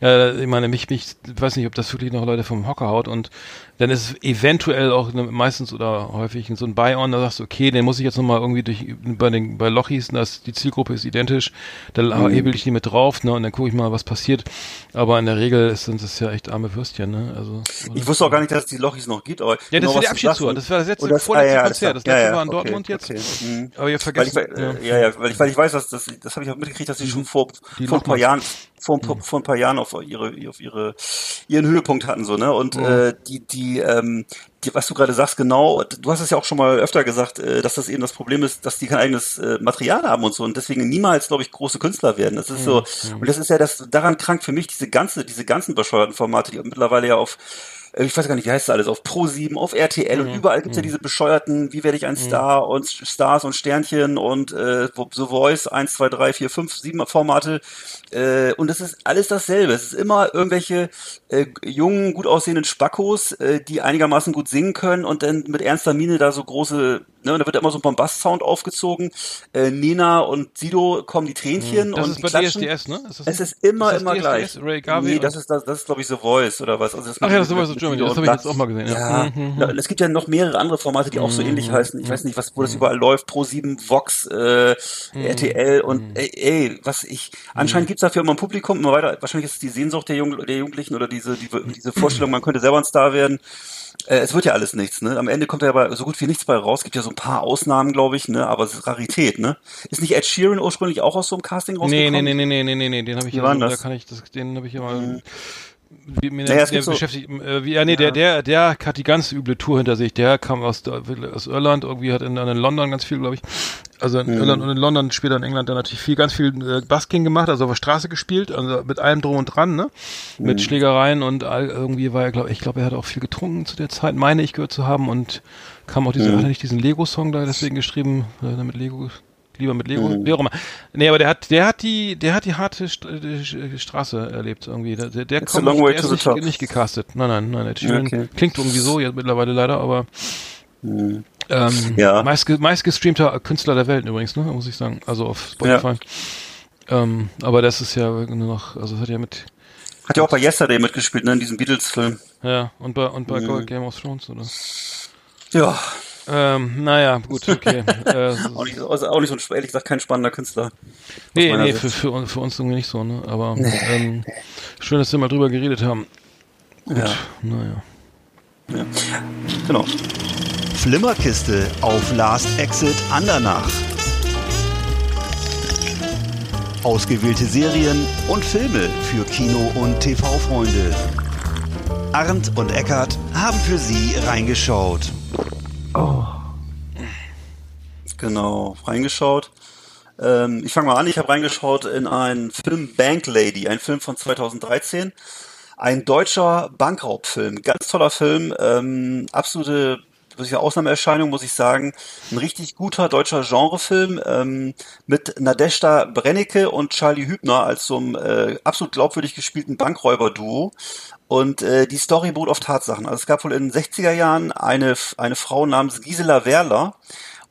äh, ich meine, mich, mich, weiß nicht, ob das wirklich noch Leute vom Hocker haut und dann ist es eventuell auch ne, meistens oder häufig so ein Buy-on, da sagst du, okay, den muss ich jetzt nochmal irgendwie durch bei den bei Lochis, das, die Zielgruppe ist identisch, dann Mhm. hebel ich die mit drauf, ne, und dann gucke ich mal, was passiert. Aber in der Regel ist, sind es ja echt arme Würstchen, ne? Also Ich wusste auch gar nicht, dass es die Lochis noch gibt, aber ja, das genau, ist ja die Abschiedstour. Das war das letzte, das- vorletzte ah, ja, Konzert. Das war- letzte ja, ja, war in okay, Dortmund jetzt. okay, mhm. Aber ihr Weil vergesst. ich, äh, ja, ja, weil ich, weil ich weiß, dass das, das habe ich auch mitgekriegt, dass sie schon vor, Die vor ein paar. Jahren, vor, ein paar- vor ein paar Jahren auf ihre, auf ihre, ihren Höhepunkt hatten, so, ne? Und, äh, die, die, ähm, die, was du gerade sagst, genau, du hast es ja auch schon mal öfter gesagt, äh, dass das eben das Problem ist, dass die kein eigenes äh, Material haben und so und deswegen niemals, glaube ich, große Künstler werden. Das ist so, und das ist ja das, daran krankt für mich diese ganze, diese ganzen bescheuerten Formate, die mittlerweile ja auf ich weiß gar nicht, wie heißt das alles, auf Pro7, auf RTL und überall gibt's ja diese bescheuerten, wie werde ich ein Star und Stars und Sternchen und äh, The Voice 1, 2, 3, 4, 5, 7 Formate äh, und es ist alles dasselbe. Es ist immer irgendwelche äh, jungen, gut aussehenden Spackos, äh, die einigermaßen gut singen können und dann mit ernster Miene da so große, ne, und da wird immer so ein Bombast-Sound aufgezogen. Äh, Nina und Sido kommen die Tränchen Das und ist bei klatschen. DSDS, ne? Ist das Es ist immer, Ist immer DSDS? gleich. Ray Garvey nee, das ist das, das ist glaube ich The Voice oder was. Also das Ach ja, das ist The Voice of Germany, das habe ich jetzt auch mal gesehen, ja. Ja, Mhm, es gibt ja noch mehrere andere Formate, die auch so ähnlich heißen. Ich weiß nicht, was, wo das überall läuft. Pro 7, Vox, äh, RTL und ey, ey, was ich. Anscheinend gibt's dafür immer ein Publikum, immer weiter. Wahrscheinlich ist es die Sehnsucht der, Jung, der Jugendlichen oder diese, die, diese Vorstellung, man könnte selber ein Star werden. Äh, es wird ja alles nichts, ne? Am Ende kommt ja aber so gut wie nichts bei raus. Gibt ja so ein paar Ausnahmen, glaube ich, ne? Aber es ist Rarität, ne? Ist nicht Ed Sheeran ursprünglich auch aus so einem Casting rausgekommen? nee, nee, nee, nee, nee, nee, nee, den habe ich ja, denn da? Mhm. kann ich, das, den habe ich ja mal, wie, mir, Naja, der so- beschäftigt, äh, wie, ja, nee, der, der, der hat die ganz üble Tour hinter sich, der kam aus, der- aus Irland, irgendwie hat in, in London ganz viel, glaube ich, also in Mhm. Irland und in London, später in England, dann natürlich viel, ganz viel äh, Busking gemacht, also auf der Straße gespielt, also mit allem drum und dran, ne, mit Mhm. Schlägereien und all, irgendwie war er, glaube ich, glaube, er hat auch viel getrunken zu der Zeit, meine ich gehört zu haben und kam auch diese, Mhm. hat er nicht diesen Lego-Song da deswegen geschrieben, äh, mit Lego, lieber mit Lego, Mhm. wie auch immer. Nee, aber der hat, der hat die, der hat die harte St äh, Straße erlebt irgendwie. Der, der, der way der ist nicht, nicht gecastet. Nein, nein, nein. Sheeran Okay. Klingt irgendwie so jetzt mittlerweile leider, aber ähm, Ja. meist, meist gestreamter Künstler der Welt übrigens, ne, muss ich sagen. Also auf Spotify. Ähm, aber das ist ja nur noch, also hat ja mit Hat ja auch bei Yesterday mitgespielt, ne, in diesem Beatles-Film. Ja, und bei, und bei mhm. Game of Thrones, oder? Ja. Ähm, naja, gut, okay. (laughs) äh, auch, nicht, also auch nicht so, ehrlich gesagt, kein spannender Künstler. Nee, nee, für, für, für uns irgendwie nicht so, ne? Aber nee. ähm, schön, dass wir mal drüber geredet haben. Gut, ja. naja. Ja. Genau. Flimmerkiste auf Last Exit Andernach. Ausgewählte Serien und Filme für Kino- und TV-Freunde. Arndt und Eckart haben für Sie reingeschaut. Oh. Genau, reingeschaut. Ähm, ich fange mal an, ich habe reingeschaut in einen Film Bank Lady, ein Film von 2013. Ein deutscher Bankraubfilm, ganz toller Film, ähm, absolute wirklich Ausnahmeerscheinung, muss ich sagen. Ein richtig guter deutscher Genrefilm ähm, mit Nadeshda Brennecke und Charlie Hübner als so einem äh, absolut glaubwürdig gespielten Bankräuber-Duo. Und äh, die Story beruht auf Tatsachen. Also es gab wohl in den 60er Jahren eine, eine Frau namens Gisela Werler,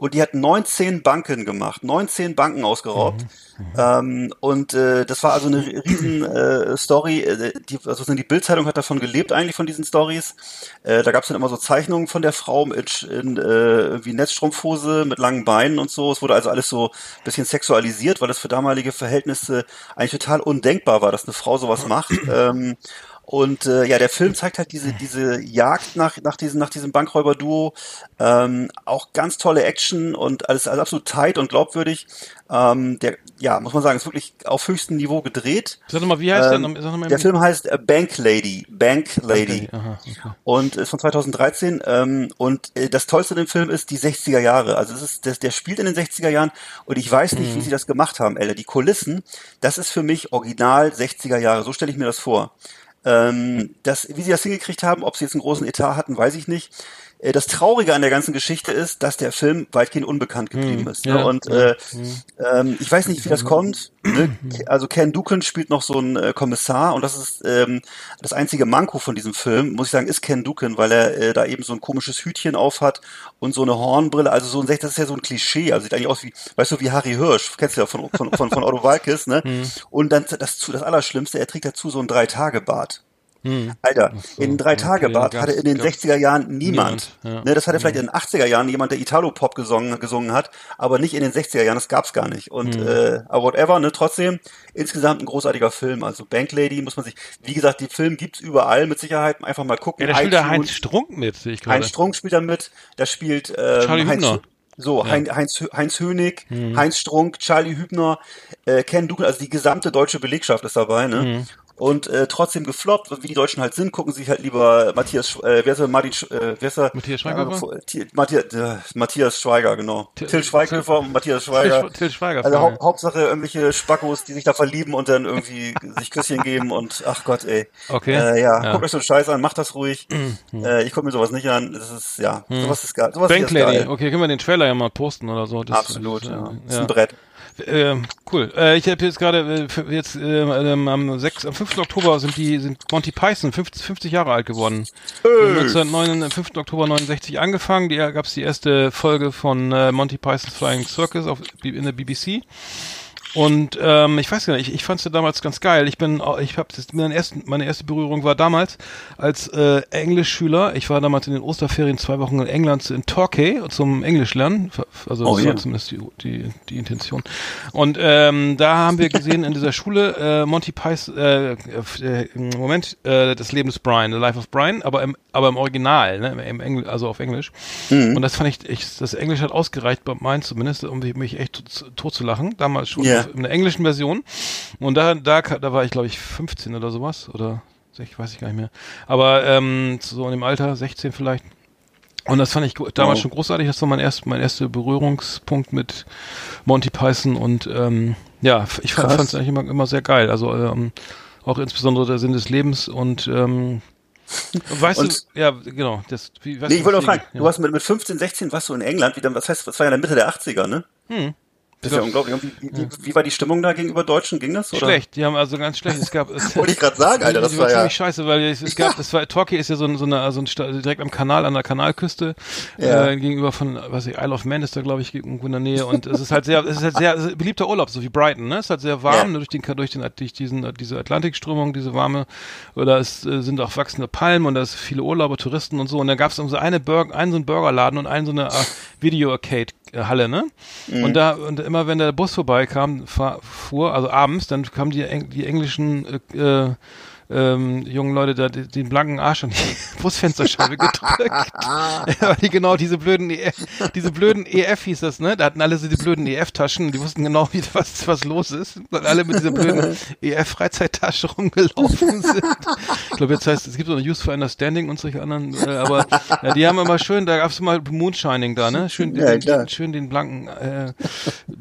und die hat 19 Banken gemacht, 19 Banken ausgeraubt. Mhm. Mhm. Ähm, und äh, das war also eine riesen äh, Story. Äh, die, also die Bildzeitung hat davon gelebt eigentlich von diesen Stories. Äh, da gab es dann immer so Zeichnungen von der Frau mit in, äh, wie Netzstrumpfhose mit langen Beinen und so. Es wurde also alles so ein bisschen sexualisiert, weil das für damalige Verhältnisse eigentlich total undenkbar war, dass eine Frau sowas macht. Ähm, und äh, ja, der Film zeigt halt diese diese Jagd nach nach diesem nach diesem Bankräuber-Duo. Ähm, auch ganz tolle Action und alles, alles absolut tight und glaubwürdig. Ähm, der, ja, muss man sagen, ist wirklich auf höchstem Niveau gedreht. Sag mal, wie heißt ähm, der? der Film heißt äh, Bank Lady. Bank Lady. Okay, aha, okay. Und ist von 2013. Ähm, und äh, das Tollste in dem Film ist die 60er Jahre. Also es ist, der, der spielt in den 60er Jahren und ich weiß nicht, mhm. wie sie das gemacht haben, Ella. Die Kulissen, das ist für mich original 60er Jahre. So stelle ich mir das vor. Ähm, das, wie sie das hingekriegt haben, ob sie jetzt einen großen Etat hatten, weiß ich nicht. Äh, das Traurige an der ganzen Geschichte ist, dass der Film weitgehend unbekannt geblieben hm, ist. Ne? Ja, und äh, ähm, ich weiß nicht, wie das kommt. Ne? Also Ken Duken spielt noch so einen äh, Kommissar und das ist ähm, das einzige Manko von diesem Film, muss ich sagen, ist Ken Duken, weil er äh, da eben so ein komisches Hütchen auf hat und so eine Hornbrille. Also so ein, das ist ja so ein Klischee. Also sieht eigentlich aus wie, weißt du, wie Harry Hirsch, kennst du ja von von von, von Otto Walkes, ne? Hm. Und dann das das Allerschlimmste, er trägt dazu so ein drei Tage Bart. Hm. Alter, so, in drei Tage Bart hatte in den 60er Jahren niemand. niemand ja. ne, das hatte vielleicht in den 80er Jahren jemand, der Italo-Pop gesungen, gesungen hat, aber nicht in den 60er Jahren, das gab's gar nicht. Und hm. äh, aber whatever, ne, trotzdem, insgesamt ein großartiger Film. Also Bank Lady muss man sich, wie gesagt, die Film gibt's überall mit Sicherheit, einfach mal gucken. Ja, da spielt der Heinz Strunk mit, sehe ich gerade. Heinz Strunk spielt da mit, da spielt ähm, Charlie Heinz, Hübner. So, ja. Heinz, Heinz Hönig, hm. Heinz Strunk, Charlie Hübner, äh, Ken Duken, also die gesamte deutsche Belegschaft ist dabei, ne? Hm und äh, trotzdem gefloppt, wie die Deutschen halt sind, gucken sich halt lieber Matthias, äh, wer ist der, Martin, äh, wer ist der? Matthias Schweiger? Äh, Matthias, äh, Matthias Schweiger, genau. Till, Till Schweighöfer und Matthias Schweiger. Till, Till Schweiger. Also hau Hauptsache irgendwelche Spackos, die sich da verlieben und dann irgendwie (laughs) sich Küsschen geben und ach Gott, ey. Okay. Äh, ja, ja, guckt euch so Scheiß an, macht das ruhig. (clears throat) Äh, ich gucke mir sowas nicht an. Das ist, ja, mhm. sowas ist geil. Sowas Bank Lady, geil. okay, können wir den Trailer ja mal posten oder so. Das Absolut, ist, ja. ja. Das ist ein Brett. Äh, cool. Äh, ich habe jetzt gerade äh, jetzt äh, ähm, am 6, am 5. Oktober sind die sind Monty Python 50, 50 Jahre alt geworden. Äh. 1909, 5. Oktober 69 angefangen. Die gab es die erste Folge von äh, Monty Python's Flying Circus auf, in der BBC. Und ähm, ich weiß gar nicht, ich, ich fand es damals ganz geil. Ich bin, ich habe meine erste, meine erste Berührung war damals als äh, Englischschüler. Ich war damals in den Osterferien zwei Wochen in England in Torquay zum Englisch lernen. Also oh, das yeah. war zumindest die, die, die Intention. Und ähm, da haben wir gesehen in dieser Schule äh, Monty Python, äh, äh, Moment, äh, das Leben des Brian, The Life of Brian, aber im, aber im Original, ne, im Engl also auf Englisch. Mhm. Und das fand ich, ich, das Englisch hat ausgereicht, bei meinen zumindest, um mich echt tot zu lachen. Damals schon. Yeah in der englischen Version. Und da, da, da war ich, glaube ich, 15 oder sowas. Oder ich weiß ich gar nicht mehr. Aber ähm, so in dem Alter, 16 vielleicht. Und das fand ich damals wow. schon großartig. Das war mein, erst, mein erster Berührungspunkt mit Monty Python. Und ähm, ja, ich fand es eigentlich immer, immer sehr geil. Also ähm, auch insbesondere der Sinn des Lebens und ähm, Weißt und, du, ja, genau. Das, wie, nee, ich wollte noch fragen, ja. du warst mit, mit 15, 16 warst du in England, wieder, was heißt, das war ja in der Mitte der 80er, ne? Hm. Das ist ja unglaublich. Wie, wie, wie, war die Stimmung da gegenüber Deutschen? Ging das? Oder? Schlecht, die haben also ganz schlecht. Es gab. Es, Wollte ich gerade sagen, Alter, das war, war ja. ziemlich scheiße, weil es, es gab, (laughs) das war, Torquay ist ja so, ein, so eine, so ein, direkt am Kanal, an der Kanalküste, ja. äh, gegenüber von, was ich, Isle of Man ist da, glaube ich, irgendwo in der Nähe und es ist halt sehr, es ist halt sehr, beliebter Urlaub, so wie Brighton, ne? Es ist halt sehr warm, ja. durch den, durch den, durch diesen, diese Atlantikströmung, diese warme, oder es äh, sind auch wachsende Palmen und da ist viele Urlauber, Touristen und so und da gab es so eine Burger, einen so einen Burgerladen und einen so eine uh, Video-Arcade Halle, ne? Mhm. Und da, und immer wenn der Bus vorbeikam, fuhr, also abends, dann kamen die, die englischen äh, äh ähm, jungen Leute da den blanken Arsch an die (laughs) Busfensterscheibe gedrückt. (laughs) weil die genau diese blöden EF, diese blöden EF hieß das, ne? Da hatten alle so die blöden EF-Taschen, die wussten genau, wie, was, was los ist. Weil alle mit dieser blöden (laughs) EF-Freizeittasche rumgelaufen sind. Ich glaube, jetzt heißt es gibt so eine Use for Understanding und solche anderen, äh, aber ja, die haben immer schön, da gab's mal Moonshining da, ne? Schön, ja, den, den, schön den blanken äh,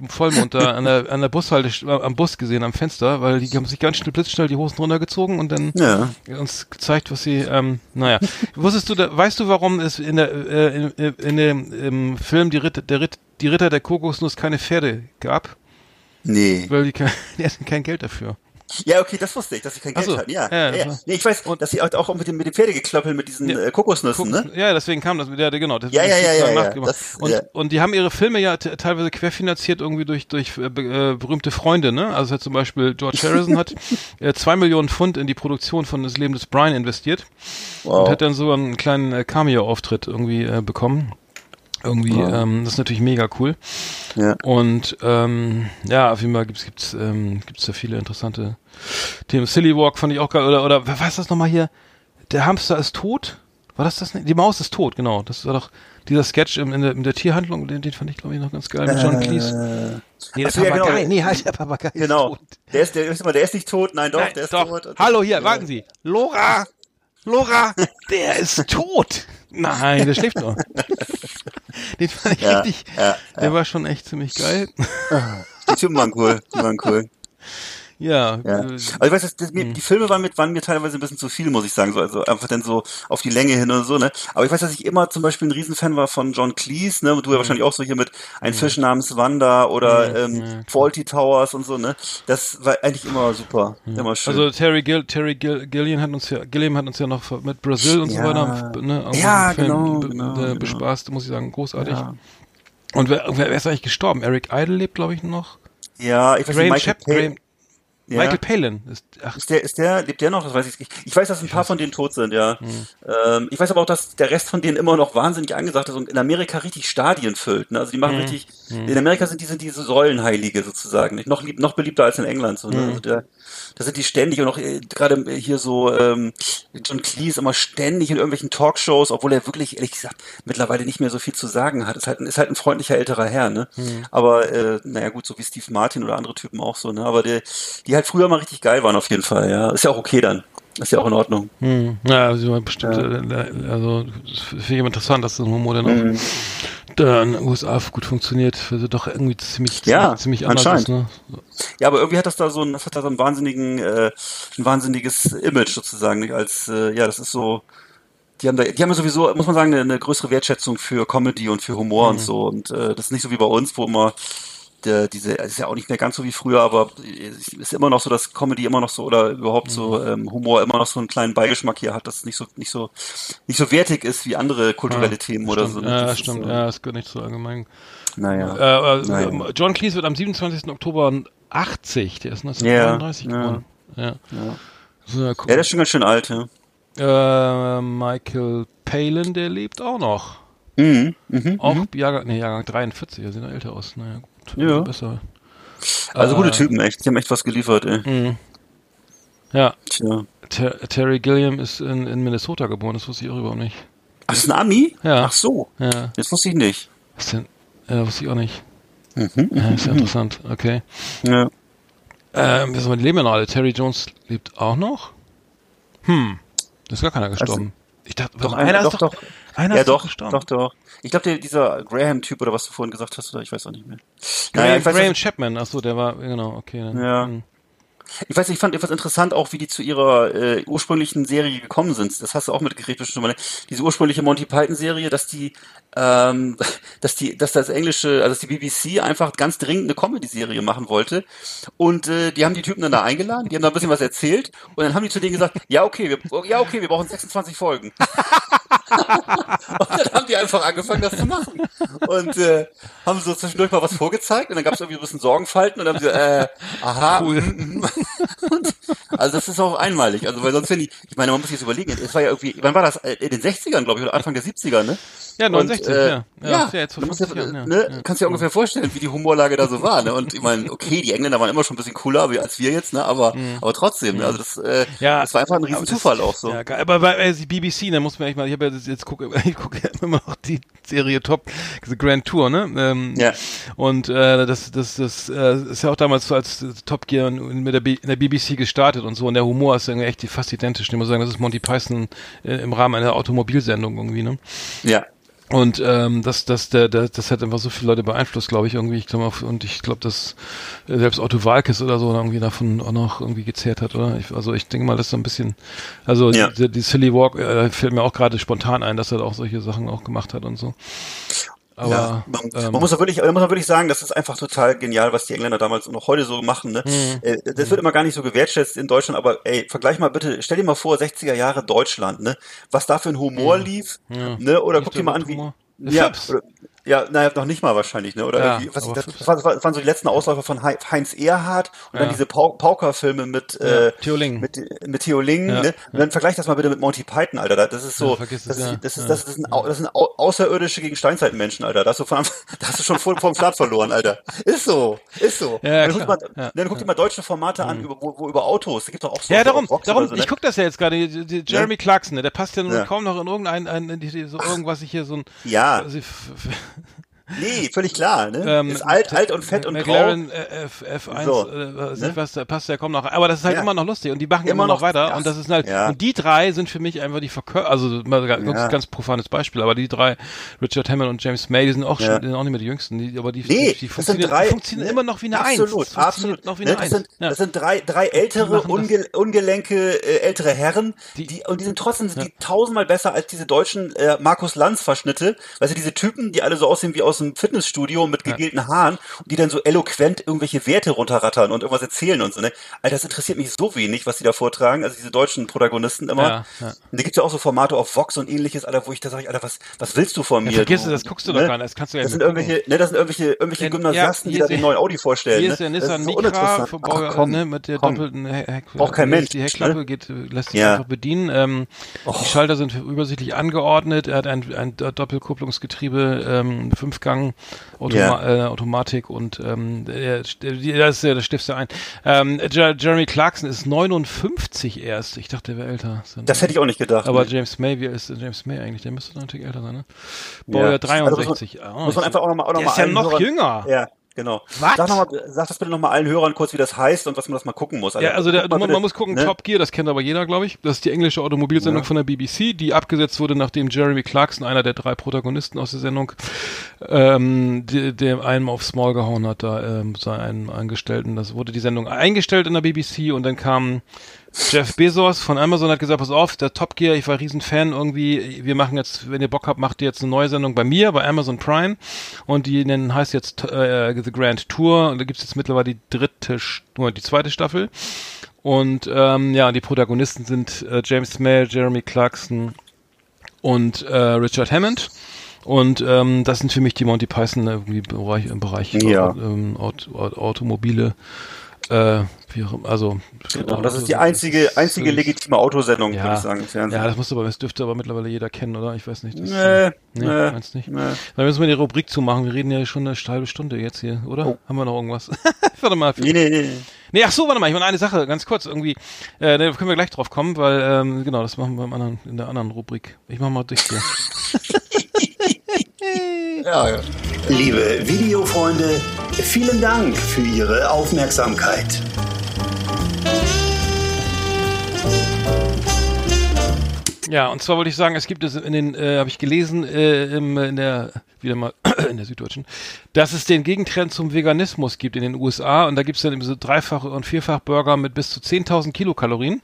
Vollmond da an der, an der Bushalte, am Bus gesehen, am Fenster, weil die haben sich ganz schnell blitzschnell die Hosen runtergezogen und dann dann ja. uns gezeigt, was sie, ähm, naja. (laughs) Wusstest du, da, weißt du, warum es in der, äh, in, in dem im Film die Ritter, der Ritt, die Ritter der Kokosnuss keine Pferde gab? Nee. Weil die, (laughs) die hatten kein Geld dafür. Ja, okay, das wusste ich, dass sie kein Geld so, hatten. Ja, ja, ja. Nee, ich weiß, und, dass sie auch mit dem, mit dem Pferdegeklöppel mit diesen ja, äh, Kokosnüssen, ne? Ja, deswegen kam das, ja, genau. Das, ja, ja, ja, ja, ja. Das, und, ja. und die haben ihre Filme ja teilweise querfinanziert irgendwie durch, durch äh, äh, berühmte Freunde, ne? Also zum Beispiel George Harrison hat (laughs) äh, zwei Millionen Pfund in die Produktion von Das Leben des Brian investiert wow. und hat dann so einen kleinen äh, Cameo-Auftritt irgendwie äh, bekommen. Irgendwie, ja. ähm, das ist natürlich mega cool. Ja. Und ähm, ja, auf jeden Fall gibt's gibt's ähm, gibt's da viele interessante Themen. Silly Walk fand ich auch geil. Oder oder was ist das nochmal hier? Der Hamster ist tot. War das das? Nicht? Die Maus ist tot, genau. Das war doch dieser Sketch in, in, der, in der Tierhandlung. Den, den fand ich glaube ich noch ganz geil mit John Cleese. Äh, nee, der Papagei. Ja, genau. Nee, halt der Papagei. Genau. Ist tot. Der ist der ist immer, der ist nicht tot. Nein, doch, Nein, der ist doch. tot. Hallo hier, warten Sie. Lora. Lora, der ist tot. Nein, der schläft noch. (laughs) Den fand ich ja, richtig, ja, der ja. war schon echt ziemlich geil. Die Typen waren cool, die waren cool. Ja. ja. Also ich weiß, das, das, hm. die Filme waren, mit, waren mir teilweise ein bisschen zu viel, muss ich sagen. So, also einfach dann so auf die Länge hin und so, ne? Aber ich weiß, dass ich immer zum Beispiel ein Riesenfan war von John Cleese, ne? Und du ja hm. wahrscheinlich auch so hier mit Ein Fisch namens Wanda oder ja, ähm, ja, Faulty Towers und so, ne? Das war eigentlich immer super. Immer schön. Also Terry Gill, Terry Gill, Gillian hat uns ja, Gilliam hat uns ja noch mit Brasil und so weiter, ne? Ja, genau, genau, genau, bespaßt, muss ich sagen, großartig. Und wer, wer ist eigentlich gestorben? Eric Idle lebt, glaube ich, noch. Ja, ich weiß Graham nicht, Michael Shep, ja. Michael Palin ist, ach. ist der, ist der, lebt der noch? Das weiß ich nicht. Ich weiß, dass ein paar von denen tot sind, ja. Hm. Ähm, ich weiß aber auch, dass der Rest von denen immer noch wahnsinnig angesagt ist und in Amerika richtig Stadien füllt. Ne? Also die machen hm. richtig, hm. in Amerika sind die, sind diese Säulenheilige sozusagen. Nicht? Noch, lieb, noch beliebter als in England. So, ne? Hm. Also der, da sind die ständig und auch äh, gerade hier so ähm, John Cleese immer ständig in irgendwelchen Talkshows, obwohl er wirklich, ehrlich gesagt, mittlerweile nicht mehr so viel zu sagen hat. Ist halt, ist halt ein freundlicher älterer Herr, ne? Hm. Aber äh, naja gut, so wie Steve Martin oder andere Typen auch so, ne? Aber der, die halt früher mal richtig geil waren auf jeden Fall, ja. Ist ja auch okay dann. Ist ja auch in Ordnung. Hm. Ja, also bestimmt, ja. Äh, also finde ich interessant, dass das Humor dann auch mhm. Da in den USA gut funktioniert, sie doch irgendwie ziemlich, ja, ziemlich anders ist. Ne? Ja, aber irgendwie hat das da so ein, das hat da so einen wahnsinnigen, äh, ein wahnsinniges Image sozusagen, nicht? als, äh, ja, das ist so, die haben da, die haben ja sowieso, muss man sagen, eine, eine größere Wertschätzung für Comedy und für Humor mhm. und so. Und äh, das ist nicht so wie bei uns, wo immer der, diese, ist ja auch nicht mehr ganz so wie früher, aber ist immer noch so, dass Comedy immer noch so oder überhaupt so mhm. ähm, Humor immer noch so einen kleinen Beigeschmack hier hat, dass es nicht so nicht so nicht so wertig ist wie andere kulturelle ja, Themen oder stimmt. so. Ja, das stimmt. Ist, ja, das gehört nicht so allgemein. Naja. Äh, äh, naja. John Cleese wird am 27. Oktober 80, der ist 1939 ja, geboren. Ja. Ja. Ja. So, ja, der ist schon ganz schön alt, ja. Äh, Michael Palin, der lebt auch noch. Mhm, mh, auch mh. Jahrgang, nee, Jahrgang 43, er sieht noch älter aus. Naja, ja. besser. Also gute äh, Typen, echt. Die haben echt was geliefert, ey. Mhm. Ja. Tja. Ter Terry Gilliam ist in, in Minnesota geboren, das wusste ich auch überhaupt nicht. Ach, das ist ein Ami? Ja. Ach so. Ja. Das wusste ich nicht. Was denn? Ja, wusste ich auch nicht. Mhm, ja, ist ja interessant, okay. Ja. Ähm, die leben ja noch alle. Terry Jones lebt auch noch? Hm. Da ist gar keiner gestorben. Also, ich dachte, doch, einer, einer doch, ist doch, doch. Einer ja, ist doch, gestorben. Doch, doch. Ich glaube, dieser Graham-Typ oder was du vorhin gesagt hast, oder ich weiß auch nicht mehr. Graham, naja, Graham Chapman, achso, der war, genau, okay. Dann, ja. Hm. Ich weiß, ich fand etwas interessant auch, wie die zu ihrer äh, ursprünglichen Serie gekommen sind. Das hast du auch mitgekriegt bestimmt schon mal. Diese ursprüngliche Monty Python Serie, dass die, ähm, (laughs) dass die, dass das englische, also dass die BBC einfach ganz dringend eine Comedy-Serie machen wollte. Und äh, die haben die Typen dann da eingeladen, die haben da ein bisschen was erzählt und dann haben die zu denen gesagt, ja okay, wir, ja okay, wir brauchen 26 Folgen. (laughs) und dann haben die einfach angefangen, das zu machen. Und äh, haben so zwischendurch mal was vorgezeigt und dann gab es irgendwie ein bisschen Sorgenfalten und dann haben sie, äh, aha. Cool. Mm, (laughs) mm. und, also das ist auch einmalig. Also weil sonst wenn ich, ich meine, man muss sich das überlegen, es war ja irgendwie, wann war das? Äh, in den 60ern, glaube ich, oder Anfang der 70er, ne? Ja, 69, und, äh, ja. Ja, ja, ja jetzt vor 50 Jahren, ja, ne, ja. Kannst dir ungefähr vorstellen, wie die Humorlage da so war, ne? Und ich meine, okay, die Engländer waren immer schon ein bisschen cooler als wir jetzt, ne? Aber, mhm. aber trotzdem, ne? also das, äh, das war einfach ein riesen Zufall auch so. Ja, aber bei äh, BBC, da muss man echt mal, ich habe ja jetzt gucke, (laughs) ich gucke ja immer noch die Serie Top, The Grand Tour, ne? Ähm, ja. Und äh, das, das, das äh, ist ja auch damals so als Top Gear mit der, B in der BBC gestartet und so. Und der Humor ist irgendwie echt fast identisch. Ich muss sagen, das ist Monty Python äh, im Rahmen einer Automobilsendung irgendwie, ne? Ja. Und ähm, das, das, der, der, das hat einfach so viele Leute beeinflusst, glaube ich, irgendwie. Ich glaube, und ich glaube, dass äh, selbst Otto Walkes oder so irgendwie davon auch noch irgendwie gezehrt hat, oder? Ich, also ich denke mal, das ist so ein bisschen, also ja. die, die Silly Walk äh, fällt mir auch gerade spontan ein, dass er auch solche Sachen auch gemacht hat und so. Aber, ja, man, ähm, man muss ja wirklich, man muss wirklich sagen, das ist einfach total genial, was die Engländer damals und noch heute so machen. Ne? Mhm. Äh, das wird immer gar nicht so gewertschätzt in Deutschland, aber ey, vergleich mal bitte, stell dir mal vor, 60er Jahre Deutschland, ne? Was da für ein Humor mhm. lief, ja. ne? Oder guck dir mal an, wie, ja, ja, naja, noch nicht mal wahrscheinlich, ne? Oder ja, was das, das, waren, waren so die letzten Ausläufer von Heinz Erhardt und ja. dann diese Pau Pauker-Filme mit, ja, äh, Theo Ling. mit, mit Theo Ling, ne? Und dann vergleich das mal bitte mit Monty Python, Alter. Das ist so, das, ist, das, ist, das, ist, das, sind, das sind Außerirdische gegen Steinzeitmenschen, Alter. Da hast du, von, (laughs) da hast du schon vor, dem Start verloren, Alter. Ist so, ist so. Ja, dann, guck mal, dann guck dir mal deutsche Formate an, mhm. über, wo, wo über Autos, da gibt doch auch so. Ja, darum, darum, so, ne? ich guck das ja jetzt gerade, Jeremy Clarkson, ne? der passt ja nun kaum noch in irgendein, ein, so irgendwas ich hier so ein, ja. Nee, völlig klar. Ne? Ähm, ist alt, alt und fett und McLaren grau. Äh, F, F1, so, äh, ne? was, da passt ja kaum noch. Aber das ist halt ja. immer noch lustig und die machen immer, immer noch weiter. Das, und das ist halt, ja. und die drei sind für mich einfach die Verkör also mal ganz, ganz profanes Beispiel, aber die drei, Richard Hammond und James May, die sind auch schon, die sind auch nicht mehr die jüngsten, die, aber die, nee, die, die funktionieren, drei, funktionieren ne? immer noch wie eine absolut, Eins. Absolut, noch wie eine ne? das. Sind, das sind drei, drei ältere, unge, ungelenke, äh, ältere Herren, die, die, und die sind trotzdem sind die tausendmal besser als diese deutschen äh, Markus Lanz Verschnitte, weißt du, diese Typen, die alle so aussehen wie aus dem Fitnessstudio mit gegelten ja. Haaren und die dann so eloquent irgendwelche Werte runterrattern und irgendwas erzählen und so, ne? Alter, das interessiert mich so wenig, was die da vortragen, also diese deutschen Protagonisten immer. Ja, ja. Und da gibt's ja auch so Formate auf Vox und ähnliches, Alter, wo ich da sage, Alter, was, was willst du von mir? Ja, vergiss du, das guckst du ne? doch gar nicht, das kannst du ja Das sind irgendwelche, ne, das sind irgendwelche, irgendwelche in, Gymnasiasten, die da den neuen Audi vorstellen. Hier ist der Nissan so Micra, Ach, komm, ne, mit der komm. doppelten Heck, Braucht kein Mensch. Die Heckklappe ne? geht, lässt sich einfach bedienen. Ähm, Die Schalter sind übersichtlich angeordnet, er hat ein, ein Doppelkupplungsgetriebe, ähm, Fünfgang, Automa äh, Automatik und ähm, der, der, das ist ja der Stiftste ein. Ähm, Jeremy Clarkson ist 59 erst. Ich dachte, der wäre älter. Das hätte ich auch nicht gedacht. Aber nee. James May, wie ist James May eigentlich? Der müsste natürlich älter sein, ne? Boah, ja. 63. Also muss, man, oh, muss man einfach auch nochmal auch noch Der ist ja noch jünger. Ja. Genau. Was? Sag, noch mal, sag das bitte nochmal allen Hörern kurz, wie das heißt und was man das mal gucken muss. Also, ja, also der, man, bitte, man, muss gucken, ne? Top Gear, das kennt aber jeder, glaube ich. Das ist die englische Automobilsendung ja. von der BBC, die abgesetzt wurde, nachdem Jeremy Clarkson, einer der drei Protagonisten aus der Sendung, ähm, dem einem auf Small gehauen hat, da ähm, seinen Angestellten. Das wurde die Sendung eingestellt in der BBC und dann kam Jeff Bezos von Amazon hat gesagt, pass auf, der Top Gear, ich war riesen Fan irgendwie, wir machen jetzt, wenn ihr Bock habt, macht ihr jetzt eine neue Sendung bei mir, bei Amazon Prime. Und die nennen, heißt jetzt äh, The Grand Tour. Und da gibt's jetzt mittlerweile die dritte, nur die zweite Staffel. Und ähm, ja, die Protagonisten sind äh, James May, Jeremy Clarkson und äh, Richard Hammond. Und ähm, das sind für mich die Monty Python irgendwie Bereich, im Bereich ja. ähm, Aut Automobile äh, also genau, das ist die einzige einzige legitime Autosendung, ja, würde ich sagen, im Fernsehen. Ja, das muss aber das dürfte aber mittlerweile jeder kennen, oder? Ich weiß nicht. Das, nee, nee, nee, meinst nicht. Nee. Dann müssen wir die Rubrik zumachen. Wir reden ja schon eine halbe Stunde jetzt hier, oder? Oh. Haben wir noch irgendwas? (laughs) warte mal. Nee, nee, nee. Nee, ach so, warte mal, ich meine eine Sache, ganz kurz irgendwie, äh, da können wir gleich drauf kommen, weil ähm, genau, das machen wir im anderen, in der anderen Rubrik. Ich mach mal durch hier. (laughs) ja, ja. Liebe Videofreunde, vielen Dank für Ihre Aufmerksamkeit. Ja, und zwar wollte ich sagen, es gibt es in den, äh, habe ich gelesen, äh, im, in der wieder mal (clears throat) in der Süddeutschen, dass es den Gegentrend zum Veganismus gibt in den USA und da gibt es dann eben so Dreifach- und Vierfach-Burger mit bis zu 10.000 Kilokalorien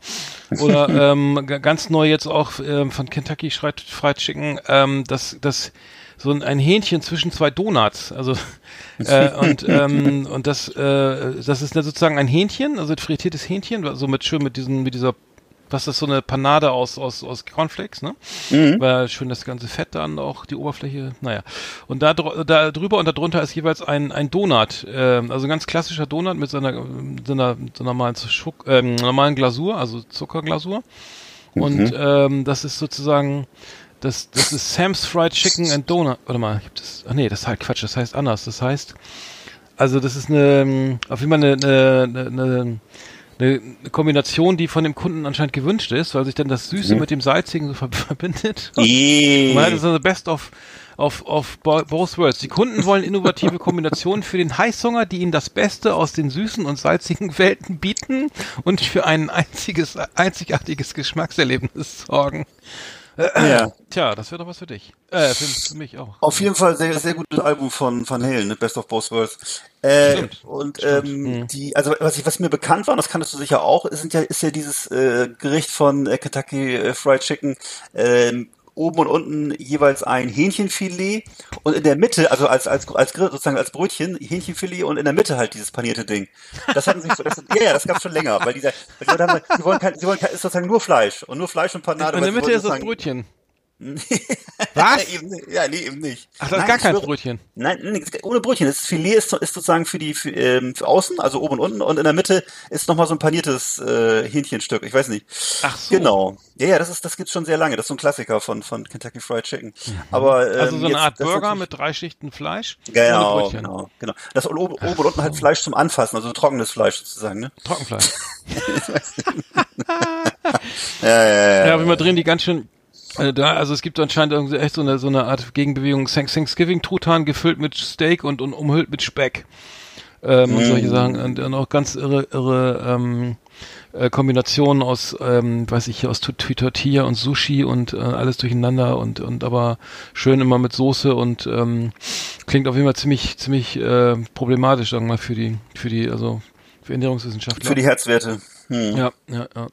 (laughs) oder ähm, ganz neu jetzt auch ähm, von Kentucky Fried, Chicken, ähm, das, das so ein Hähnchen zwischen zwei Donuts, also (laughs) äh, und ähm, und das äh, das ist sozusagen ein Hähnchen, also frittiertes Hähnchen, so mit schön mit diesen mit dieser was ist so eine Panade aus, aus, aus Cornflakes, ne? Mhm. Weil schön das ganze Fett dann auch die Oberfläche, naja. Und da, da drüber und darunter ist jeweils ein, ein Donut, äh, also ein ganz klassischer Donut mit so einer, so einer, so normalen, Schuck, äh, normalen Glasur, also Zuckerglasur. Mhm. Und ähm, das ist sozusagen, das, das ist Sam's Fried Chicken and Donut. Warte mal, gibt es, ach nee, das ist halt Quatsch, das heißt anders. Das heißt, also das ist eine, auf jeden Fall eine, eine, eine eine, Kombination, die von dem Kunden anscheinend gewünscht ist, weil sich dann das Süße mhm. mit dem Salzigen so (laughs) verbindet. Yeah. Man hat also best of, of, of both worlds. Die Kunden wollen innovative Kombinationen für den Heißhunger, die ihnen das Beste aus den süßen und salzigen Welten bieten und für ein einziges, einzigartiges Geschmackserlebnis sorgen. Ja. Tja, das wäre doch was für dich. Äh, für, für, mich auch. Auf jeden Fall sehr, sehr gutes Album von Van Halen, ne? Best of Both Worlds. Äh, Stimmt. Und Stimmt. Ähm, mhm. die, also was, ich, was mir bekannt war, und das kanntest du sicher auch, ist ja, ist ja dieses äh, Gericht von äh, Kentucky äh, Fried Chicken, äh, oben und unten jeweils ein Hähnchenfilet und in der Mitte, also als, als, als Grill, sozusagen als Brötchen, Hähnchenfilet und in der Mitte halt dieses panierte Ding. Das hatten sich so, das, ja, ja, das gab's schon länger, weil dieser, weil die Leute haben, die wollen kein, sie wollen kein, ist sozusagen nur Fleisch und nur Fleisch und Panade. In der Mitte ist das Brötchen. Was? (laughs) eben, ja, nee, eben nicht. Ach, das ist gar kein schwöre, Brötchen. Nein, nee, ohne Brötchen. Das Filet ist, ist sozusagen für die für, ähm, für außen, also oben und unten, und in der Mitte ist nochmal so ein paniertes äh, Hähnchenstück. Ich weiß nicht. Ach so. Genau. Ja, ja, das ist, das gibt's schon sehr lange. Das ist so ein Klassiker von von Kentucky Fried Chicken. Aber ähm, also so eine Art Burger mit drei Schichten Fleisch. Genau, genau, genau. Das oben, oben und unten halt Fleisch zum Anfassen, also trockenes Fleisch sozusagen, ne? Trockenfleisch. (laughs) ja, ja, ja. Ja, wir drehen die ganz schön also, da, also es gibt anscheinend echt so eine, so eine Art Gegenbewegung Thanksgiving-Truthahn gefüllt mit Steak und, und umhüllt mit Speck. Ähm, mm. Und solche Sachen. Und dann auch ganz irre, irre ähm, äh, Kombinationen aus, ähm, weiß ich, aus Tortilla und Sushi und äh, alles durcheinander und, und aber schön immer mit Soße und ähm, klingt auf jeden Fall ziemlich, ziemlich äh, problematisch, sagen wir mal, für die, für die, also für Ernährungswissenschaftler. Für die Herzwerte. Hm. Ja, ja, ja.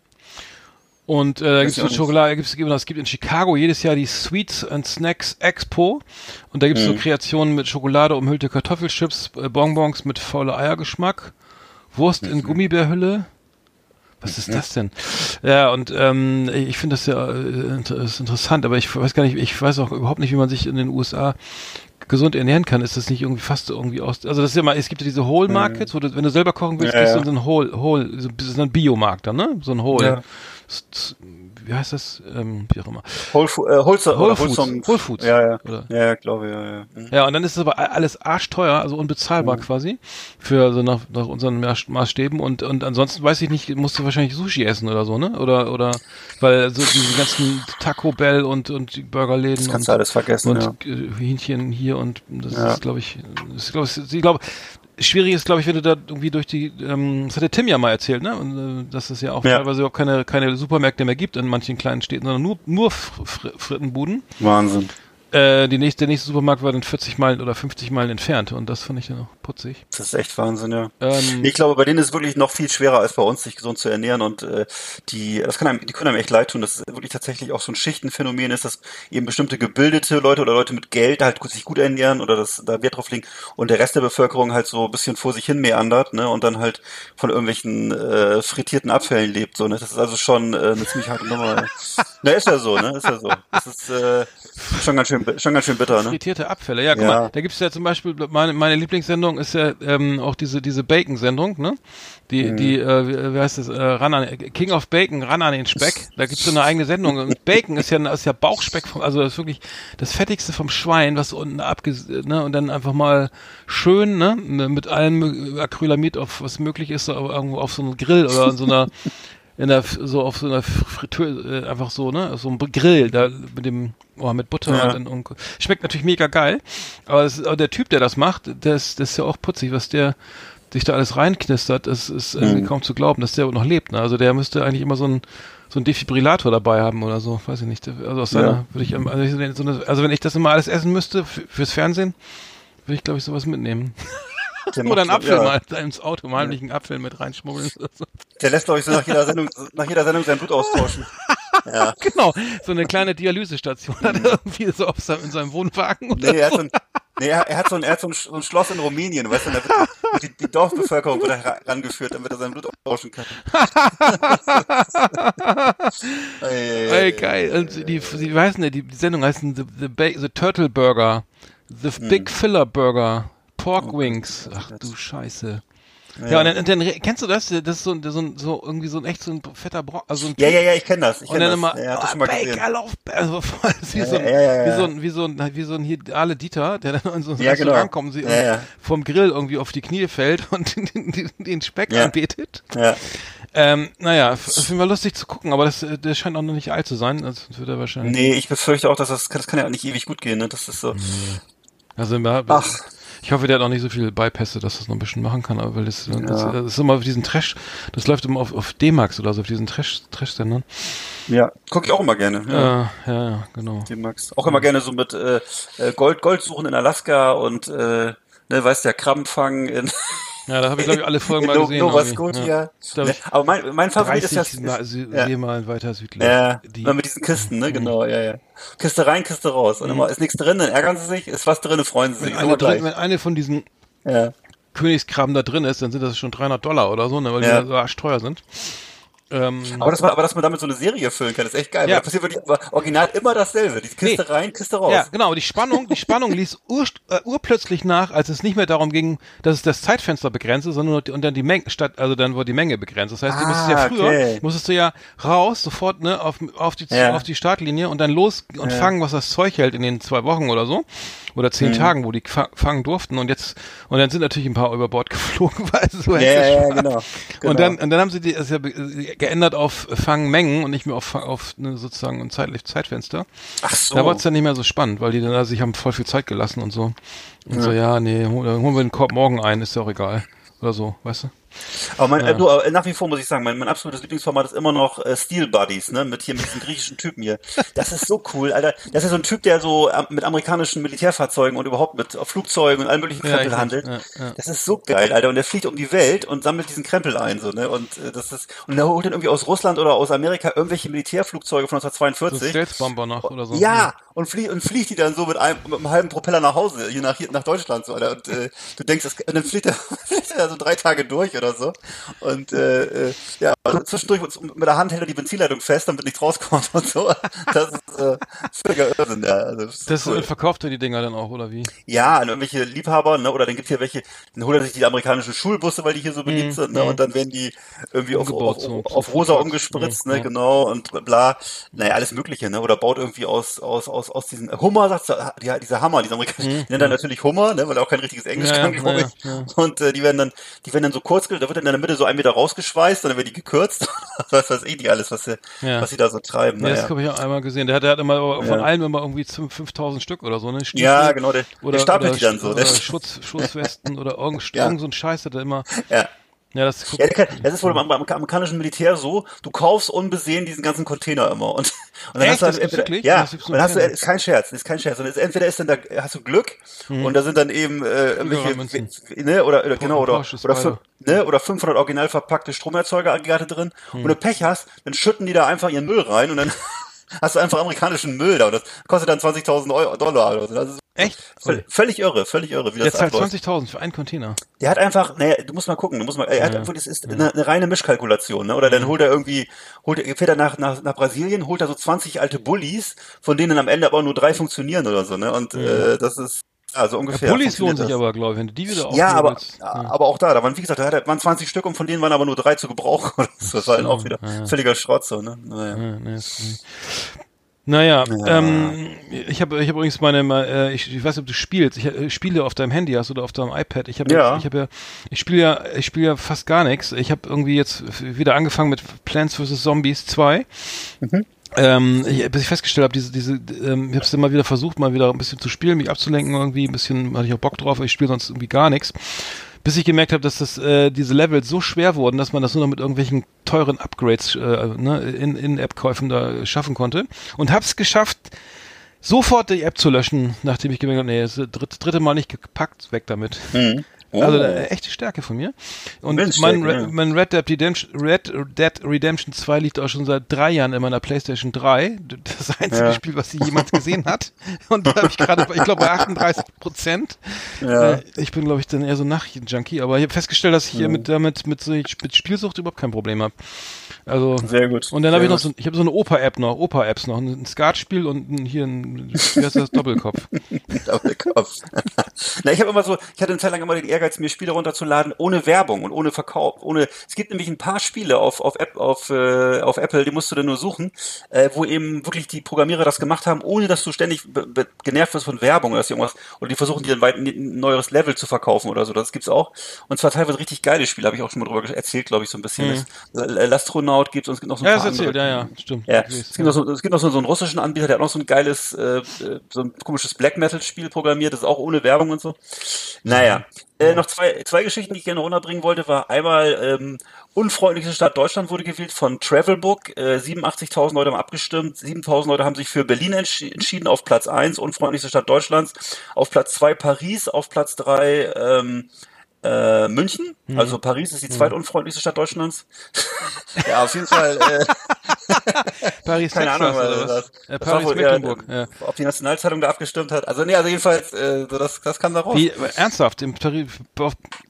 Und äh, da gibt es Schokolade, gibt's, es gibt in Chicago jedes Jahr die Sweets and Snacks Expo und da gibt es mhm. so Kreationen mit Schokolade umhüllte Kartoffelchips, äh, Bonbons mit fauler Eiergeschmack, Wurst mhm. in Gummibärhülle. Was ist mhm. das denn? Ja, und ähm, ich finde das ja äh, ist interessant, aber ich weiß gar nicht, ich weiß auch überhaupt nicht, wie man sich in den USA gesund ernähren kann, ist das nicht irgendwie fast irgendwie aus. Also das ist ja mal, es gibt ja diese Whole mhm. Markets, wo du, wenn du selber kochen willst, ja, gehst du in so einen Whole, Whole, so, das ist ein Biomarkt dann, ne? So ein Whole. Ja wie heißt das? Ähm, wie auch immer. Whole, äh, Whole, Whole, Foods. Whole Foods. Ja, ja. Oder? Ja, glaube ich, ja, ja. Mhm. Ja, und dann ist es aber alles arschteuer, also unbezahlbar mhm. quasi, für, also nach, nach unseren Maßstäben und, und ansonsten weiß ich nicht, musst du wahrscheinlich Sushi essen oder so, ne? Oder, oder, weil so diese ganzen Taco Bell und, und die Burgerläden. Das kannst und, du alles vergessen, Und ja. Hähnchen hier und das ja. ist, glaube ich, ist, glaube ich, ich glaube, schwierig ist, glaube ich, wenn du da irgendwie durch die, ähm, das hat der Tim ja mal erzählt, ne? Und, äh, dass es ja auch ja. teilweise überhaupt keine, keine Supermärkte mehr gibt in manchen kleinen Städten, sondern nur, nur Frittenbuden. Wahnsinn. Äh, die nächste, der nächste Supermarkt war dann 40 Meilen oder 50 Meilen entfernt und das fand ich dann auch putzig. Das ist echt Wahnsinn, ja. Ähm, ich glaube, bei denen ist es wirklich noch viel schwerer als bei uns, sich gesund zu ernähren und äh, die, das kann einem, die können einem echt leid tun, dass es wirklich tatsächlich auch so ein Schichtenphänomen ist, dass eben bestimmte gebildete Leute oder Leute mit Geld halt sich gut ernähren oder das da Wert drauf legen und der Rest der Bevölkerung halt so ein bisschen vor sich hin meandert, ne, und dann halt von irgendwelchen äh, frittierten Abfällen lebt, so, ne. Das ist also schon äh, eine ziemlich harte Nummer. (laughs) Na, ist ja so, ne? Ist ja so. Das ist äh, schon ganz schön, schon ganz schön bitter, ne? Frittierte Abfälle, ja, guck ja. mal, da gibt's ja zum Beispiel, meine, meine Lieblingssendung ist ja ähm, auch diese, diese Bacon-Sendung, ne? Die, mhm. die, äh, wie heißt das, äh, ran an, King of Bacon, ran an den Speck. Da gibt's so eine eigene Sendung. Und (laughs) Bacon ist ja, ist ja Bauchspeck, vom, also das ist wirklich das Fettigste vom Schwein, was unten abges, ne? Und dann einfach mal schön, ne? Mit allem Acrylamid, auf was möglich ist, irgendwo auf so einem Grill oder in so einer (laughs) in der so auf so einer Fritteuse äh, einfach so ne so ein Grill da mit dem oh, mit Butter ja. und, und, schmeckt natürlich mega geil aber, das, aber der Typ der das macht das das ist ja auch putzig was der sich da alles reinknistert das ist irgendwie mhm. kaum zu glauben dass der noch lebt ne also der müsste eigentlich immer so ein so einen Defibrillator dabei haben oder so, weiß ich nicht. Also aus seiner Ja. würde ich, also, also wenn ich das immer alles essen müsste fürs Fernsehen, würde ich glaube ich sowas mitnehmen. (laughs) (laughs) Der Oder einen Apfel ja. mal ins Auto, mal heimlich einen Apfel mit reinschmuggeln. (laughs) Der lässt, glaube ich, so nach jeder Sendung, nach jeder Sendung sein Blut austauschen. (laughs) Ja. Genau, so eine kleine Dialysestation hat er irgendwie so auf seinem, in seinem Wohnwagen. Oder Nee, er hat so ein, nee, er hat so ein, er hat so ein, Sch- so ein Schloss in Rumänien, weißt du, und da wird, die, die Dorfbevölkerung wird da ra- rangeführt, damit er sein Blut austauschen kann. Ey, Ey, geil. Und die, weiß nicht, die, die Sendung heißt The, the, ba the Turtle Burger, The Hm. Big Filler Burger, Pork Oh Wings. Ach du Scheiße. Ja, und dann, und dann kennst du das? Das ist so, ein- so, so irgendwie so ein echt so ein fetter Brock, also ein Ja, ja, ja, ich kenne das. Ich und kenn dann das. immer, ja, das oh, schon mal Bake, gesehen. I love. Also voll, (laughs) wie, Ja, so ein, ja, ja, ja, wie ja. so ein, wie so ein, wie so ein hier Ale Dieter, der dann in so ein Ja, genau. Restaurant kommt und sie Ja, ja. vom Grill irgendwie auf die Knie fällt (laughs) und den, den, den Speck Ja. anbetet. Ja. Ähm, naja, auf jeden Fall lustig zu gucken, aber das, äh, das scheint auch noch nicht alt zu sein. Also wird er wahrscheinlich. Nee, ich befürchte auch, dass das, das kann ja nicht ewig gut gehen, ne? Das ist so. Also ja, Ach. Ich hoffe, der hat auch nicht so viele Bypässe, dass das noch ein bisschen machen kann, aber weil das, das, das ist immer auf diesen Trash, das läuft immer auf, auf D-Max oder so, auf diesen Trash, Trash-Sendern. Ja. Guck ich auch immer gerne. Ja. Ja, ja, ja, genau. Den Max. Auch immer gerne so mit äh, äh, Gold, Gold suchen in Alaska und äh, ne, weißt ja, Krabbenfangen in, Ja, da habe ich, glaube ich, alle Folgen mal gesehen. Nova. Scotia. Ja. Ich aber mein, mein Favorit ist 30 ja. Mal, Sü ja. Seemeilen weiter südlich. Ja, Die, mit diesen Kisten, ne, genau, ja, ja. Kiste rein, Kiste raus. Und immer ist nichts drin, dann ärgern sie sich, ist was drin, freuen sie sich. wenn, eine drin, wenn eine von diesen Ja. Königskrabben da drin ist, dann sind das schon 300 Dollar oder so, ne, weil Ja. die so arschteuer sind. Ähm, Aber, das, aber dass man damit so eine Serie füllen kann, ist echt geil. Ja. Da passiert wirklich original immer dasselbe. Die Kiste Nee. rein, Kiste raus. Ja, genau. Die Spannung, die Spannung (laughs) ließ ur, äh, urplötzlich nach, als es nicht mehr darum ging, dass es das Zeitfenster begrenzt ist, sondern nur die, und dann die Menge statt, also dann wurde die Menge begrenzt. Das heißt, du Ah, musstest ja früher, okay. musstest du ja raus, sofort, ne, auf, auf die, Ja. auf die Startlinie und dann los und fangen, was das Zeug hält in den zwei Wochen oder so. Oder zehn Mhm. Tagen, wo die fa fangen durften und jetzt, und dann sind natürlich ein paar über Bord (laughs) geflogen, weil so Ja, ja, ja, genau. genau. Und dann, und dann haben sie die, es ja be- geändert auf Fangmengen und nicht mehr auf, auf ne, sozusagen ein zeitlich Zeitfenster. Ach so. Da war es dann nicht mehr so spannend, weil die dann also sich haben voll viel Zeit gelassen und so. Und so, ja, nee, holen wir den Korb morgen ein, ist ja auch egal. Oder so, weißt du? Aber mein, äh, du, aber nach wie vor muss ich sagen, mein, mein absolutes Lieblingsformat ist immer noch äh, Steel Buddies, ne, mit hier mit diesem griechischen Typen hier. Das ist so cool, Alter. Das ist so ein Typ, der so ähm, mit amerikanischen Militärfahrzeugen und überhaupt mit äh, Flugzeugen und allen möglichen Ja, Krempel weiß, handelt. ja, ja. Das ist so geil, Alter. Und der fliegt um die Welt und sammelt diesen Krempel ein, so, ne. Und äh, das ist und er holt dann irgendwie aus Russland oder aus Amerika irgendwelche Militärflugzeuge von So 1942. Stealth-Bomber noch oder so. Ja, und, flie und fliegt die dann so mit einem, mit einem halben Propeller nach Hause, hier nach, hier nach Deutschland, so, Alter. Und äh, du denkst, das, und dann fliegt er, (laughs) fliegt er so drei Tage durch oder so. Und äh, äh, ja, zwischendurch mit der Hand hält er die Benzinleitung fest, damit nichts rauskommt und so. Das ist äh, völliger Irrsinn, ja. Also, das Das cool. äh, verkauft er die Dinger dann auch, oder wie? Ja, an irgendwelche Liebhaber, ne? Oder dann gibt's hier welche, dann holt er sich die amerikanischen Schulbusse, weil die hier so beliebt sind, ne? Und dann werden die irgendwie auf, auf, so, auf, rosa umgespritzt, Ja, ne? ja. Genau, und bla. Naja, alles Mögliche, ne? Oder baut irgendwie aus, aus, aus, aus diesen Hummer, sagt er, ja, dieser Hammer, dieser amerikanische, die nennen dann natürlich Hummer, ne? Weil er auch kein richtiges Englisch Ja, kann, glaube ich. ja. Und äh, die werden dann, die werden dann so kurz, da wird dann in der Mitte so ein Meter rausgeschweißt, und dann werden die gekürzt. (laughs) was weiß ich nicht alles, was sie, Ja. was sie da so treiben. Ja, das naja. habe ich auch einmal gesehen. Der hat, der hat immer von Ja. allem immer irgendwie zum 5000 Stück oder so, ne? Stiefel Ja, genau, der, Oder, der stapelt oder, die dann so. Oder Der, Schutz, Schutzwesten oder irgend, (laughs) irgend so ein Scheiß hat er immer. ja. Ja, das Ja, der kann, das ist wohl beim Amer- amerikanischen Militär so, du kaufst unbesehen diesen ganzen Container immer. Und, und dann Echt? hast du halt entweder, ja, und dann hast du, ist kein Scherz, ist kein Scherz. Und es, entweder ist dann da, hast du Glück, und da sind dann eben, äh, irgendwelche, ne, oder, oder genau, oder, oder, fün- ne, oder 500 original verpackte Stromerzeuger-Aggregate drin. Und wenn du Pech hast, dann schütten die da einfach ihren Müll rein und dann hast du einfach amerikanischen Müll da und das kostet dann 20.000 Euro, Dollar oder so. Das ist Echt? völ- völlig irre, völlig irre, wie Der das zahlt abläuft. 20.000 für einen Container. Der hat einfach, naja, du musst mal gucken, du musst mal, er hat einfach, das ist eine, eine reine Mischkalkulation, ne? Oder dann holt er irgendwie, holt er, fährt er nach, nach, nach Brasilien, holt er so 20 alte Bullies, von denen am Ende aber nur drei funktionieren oder so, ne? Und äh, das ist also ungefähr. Bullies lohnen funktioniert sich das. aber, glaube ich, wenn du die wieder Ja, aber. Ja. aber auch da, da waren, wie gesagt, da waren 20 Stück und von denen waren aber nur drei zu gebrauchen. (laughs) Das war dann auch wieder völliger Schrott, so, ne? Naja. Ja, nee, ist. Naja, ähm, ich habe ich hab übrigens meine, mal, äh, ich, ich weiß nicht, ob du spielst, ich äh, spiele auf deinem Handy hast oder auf deinem iPad. Ich habe Ja. ich habe ja, ich spiele ja, ich spiele ja fast gar nichts. Ich habe irgendwie jetzt wieder angefangen mit Plants vs. Zombies 2. Ähm, bis ich festgestellt habe, diese, diese, ähm, ich habe es immer wieder versucht, mal wieder ein bisschen zu spielen, mich abzulenken irgendwie, ein bisschen hatte ich auch Bock drauf, ich spiele sonst irgendwie gar nichts. Bis ich gemerkt habe, dass das äh, diese Level so schwer wurden, dass man das nur noch mit irgendwelchen teuren Upgrades äh, ne, in, in App-Käufen da schaffen konnte und hab's geschafft, sofort die App zu löschen, nachdem ich gemerkt habe, nee, das dritte, dritte Mal nicht gepackt, weg damit. Mhm. Also Oh. eine echte Stärke von mir. Und mein, Re ja. mein Red, Dead Redemption, Red Dead Redemption 2 liegt auch schon seit drei Jahren in meiner PlayStation 3. Das einzige Ja. Spiel, was sie jemals gesehen (laughs) hat. Und da habe ich gerade, ich glaube, bei 38 Prozent. Ja. Äh, ich bin, glaube ich, dann eher so ein Nachrichten-Junkie, aber ich habe festgestellt, dass ich hier mit, damit mit, mit Spielsucht überhaupt kein Problem habe. Also Sehr gut. und dann habe ich noch so, ich habe so eine Opa-App noch, Opa-Apps noch, ein Skatspiel und ein, hier ein, wie heißt das, Doppelkopf. (laughs) Doppelkopf. Na, ich habe immer so, ich hatte eine Zeit lang immer den Ehrgeiz, mir Spiele runterzuladen ohne Werbung und ohne Verkauf, ohne. Es gibt nämlich ein paar Spiele auf auf App auf äh, auf Apple, die musst du dann nur suchen, äh, wo eben wirklich die Programmierer das gemacht haben, ohne dass du ständig genervt wirst von Werbung oder dass irgendwas oder die versuchen dir ein, weit, ein neueres Level zu verkaufen oder so. Das gibt's auch. Und zwar teilweise richtig geile Spiele, habe ich auch schon mal drüber erzählt, glaube ich, so ein bisschen. Das L- Lastronaut gibt's und es gibt noch so ein Ja, paar erzählt, andere. ja, ja, stimmt. Ja, es gibt, noch so, es gibt noch so, so einen russischen Anbieter, der hat noch so ein geiles, äh, äh, so ein komisches Black Metal Spiel programmiert, das ist auch ohne Werbung und so. Naja, äh, noch zwei, zwei Geschichten, die ich gerne runterbringen wollte, war einmal, ähm, unfreundlichste Stadt Deutschland wurde gewählt von Travelbook, äh, 87.000 Leute haben abgestimmt, 7.000 Leute haben sich für Berlin entsch entschieden auf Platz eins. Unfreundlichste Stadt Deutschlands, auf Platz zwei Paris, auf Platz drei ähm, äh, München, also Paris ist die zweitunfreundlichste Stadt Deutschlands. (laughs) ja, auf jeden Fall. Äh, (laughs) Paris, keine Ahnung, oder was was? das, Äh, Paris, wohl eher, Mecklenburg. äh, Ja. ob die Nationalzeitung da abgestimmt hat. Also nee, also jedenfalls, äh, so das, das kam da raus. Wie, ernsthaft, im Tarif,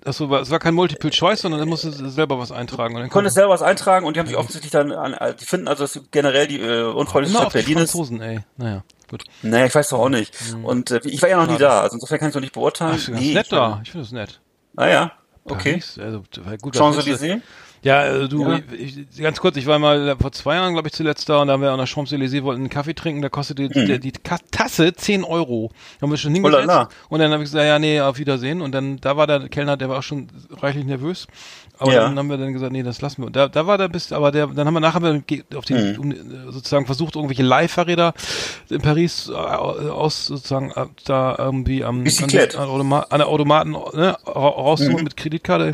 achso, es war kein Multiple Choice, sondern er musste selber was eintragen. Und dann Du konntest selber was eintragen und die haben sich offensichtlich dann, an, äh, die finden also, dass generell die äh, auf Stadt die Berlin ist. Franzosen, ey. Naja, gut. Naja, ich weiß doch auch nicht. Und äh, ich war ja noch nie Schade. da, also insofern kann ich noch nicht beurteilen. Ach, nee, nett ich da. Ich finde das nett. Naja, okay. Paris, also, gut, Champs-Élysées? Ja, äh, du, Ja. Ich, ganz kurz, ich war mal vor zwei Jahren, glaube ich, zuletzt da und da haben wir an der Champs-Élysées, wollten einen Kaffee trinken, da kostete die, die, die Ka- Tasse 10 Euro. Da haben wir schon hingesetzt Mhm. Oh la la. und dann habe ich gesagt, ja, nee, auf Wiedersehen und dann, da war der Kellner, der war auch schon reichlich nervös. Aber Ja. dann haben wir dann gesagt, nee, das lassen wir. Da, da war der bis, aber der, dann haben wir nachher auf die, Mhm. um, äh, sozusagen versucht, irgendwelche Leihfahrräder in Paris äh, aus, sozusagen, äh, da irgendwie am, an, an, Automa an der Automaten ne, ra- rauszuholen Mhm. mit Kreditkarte.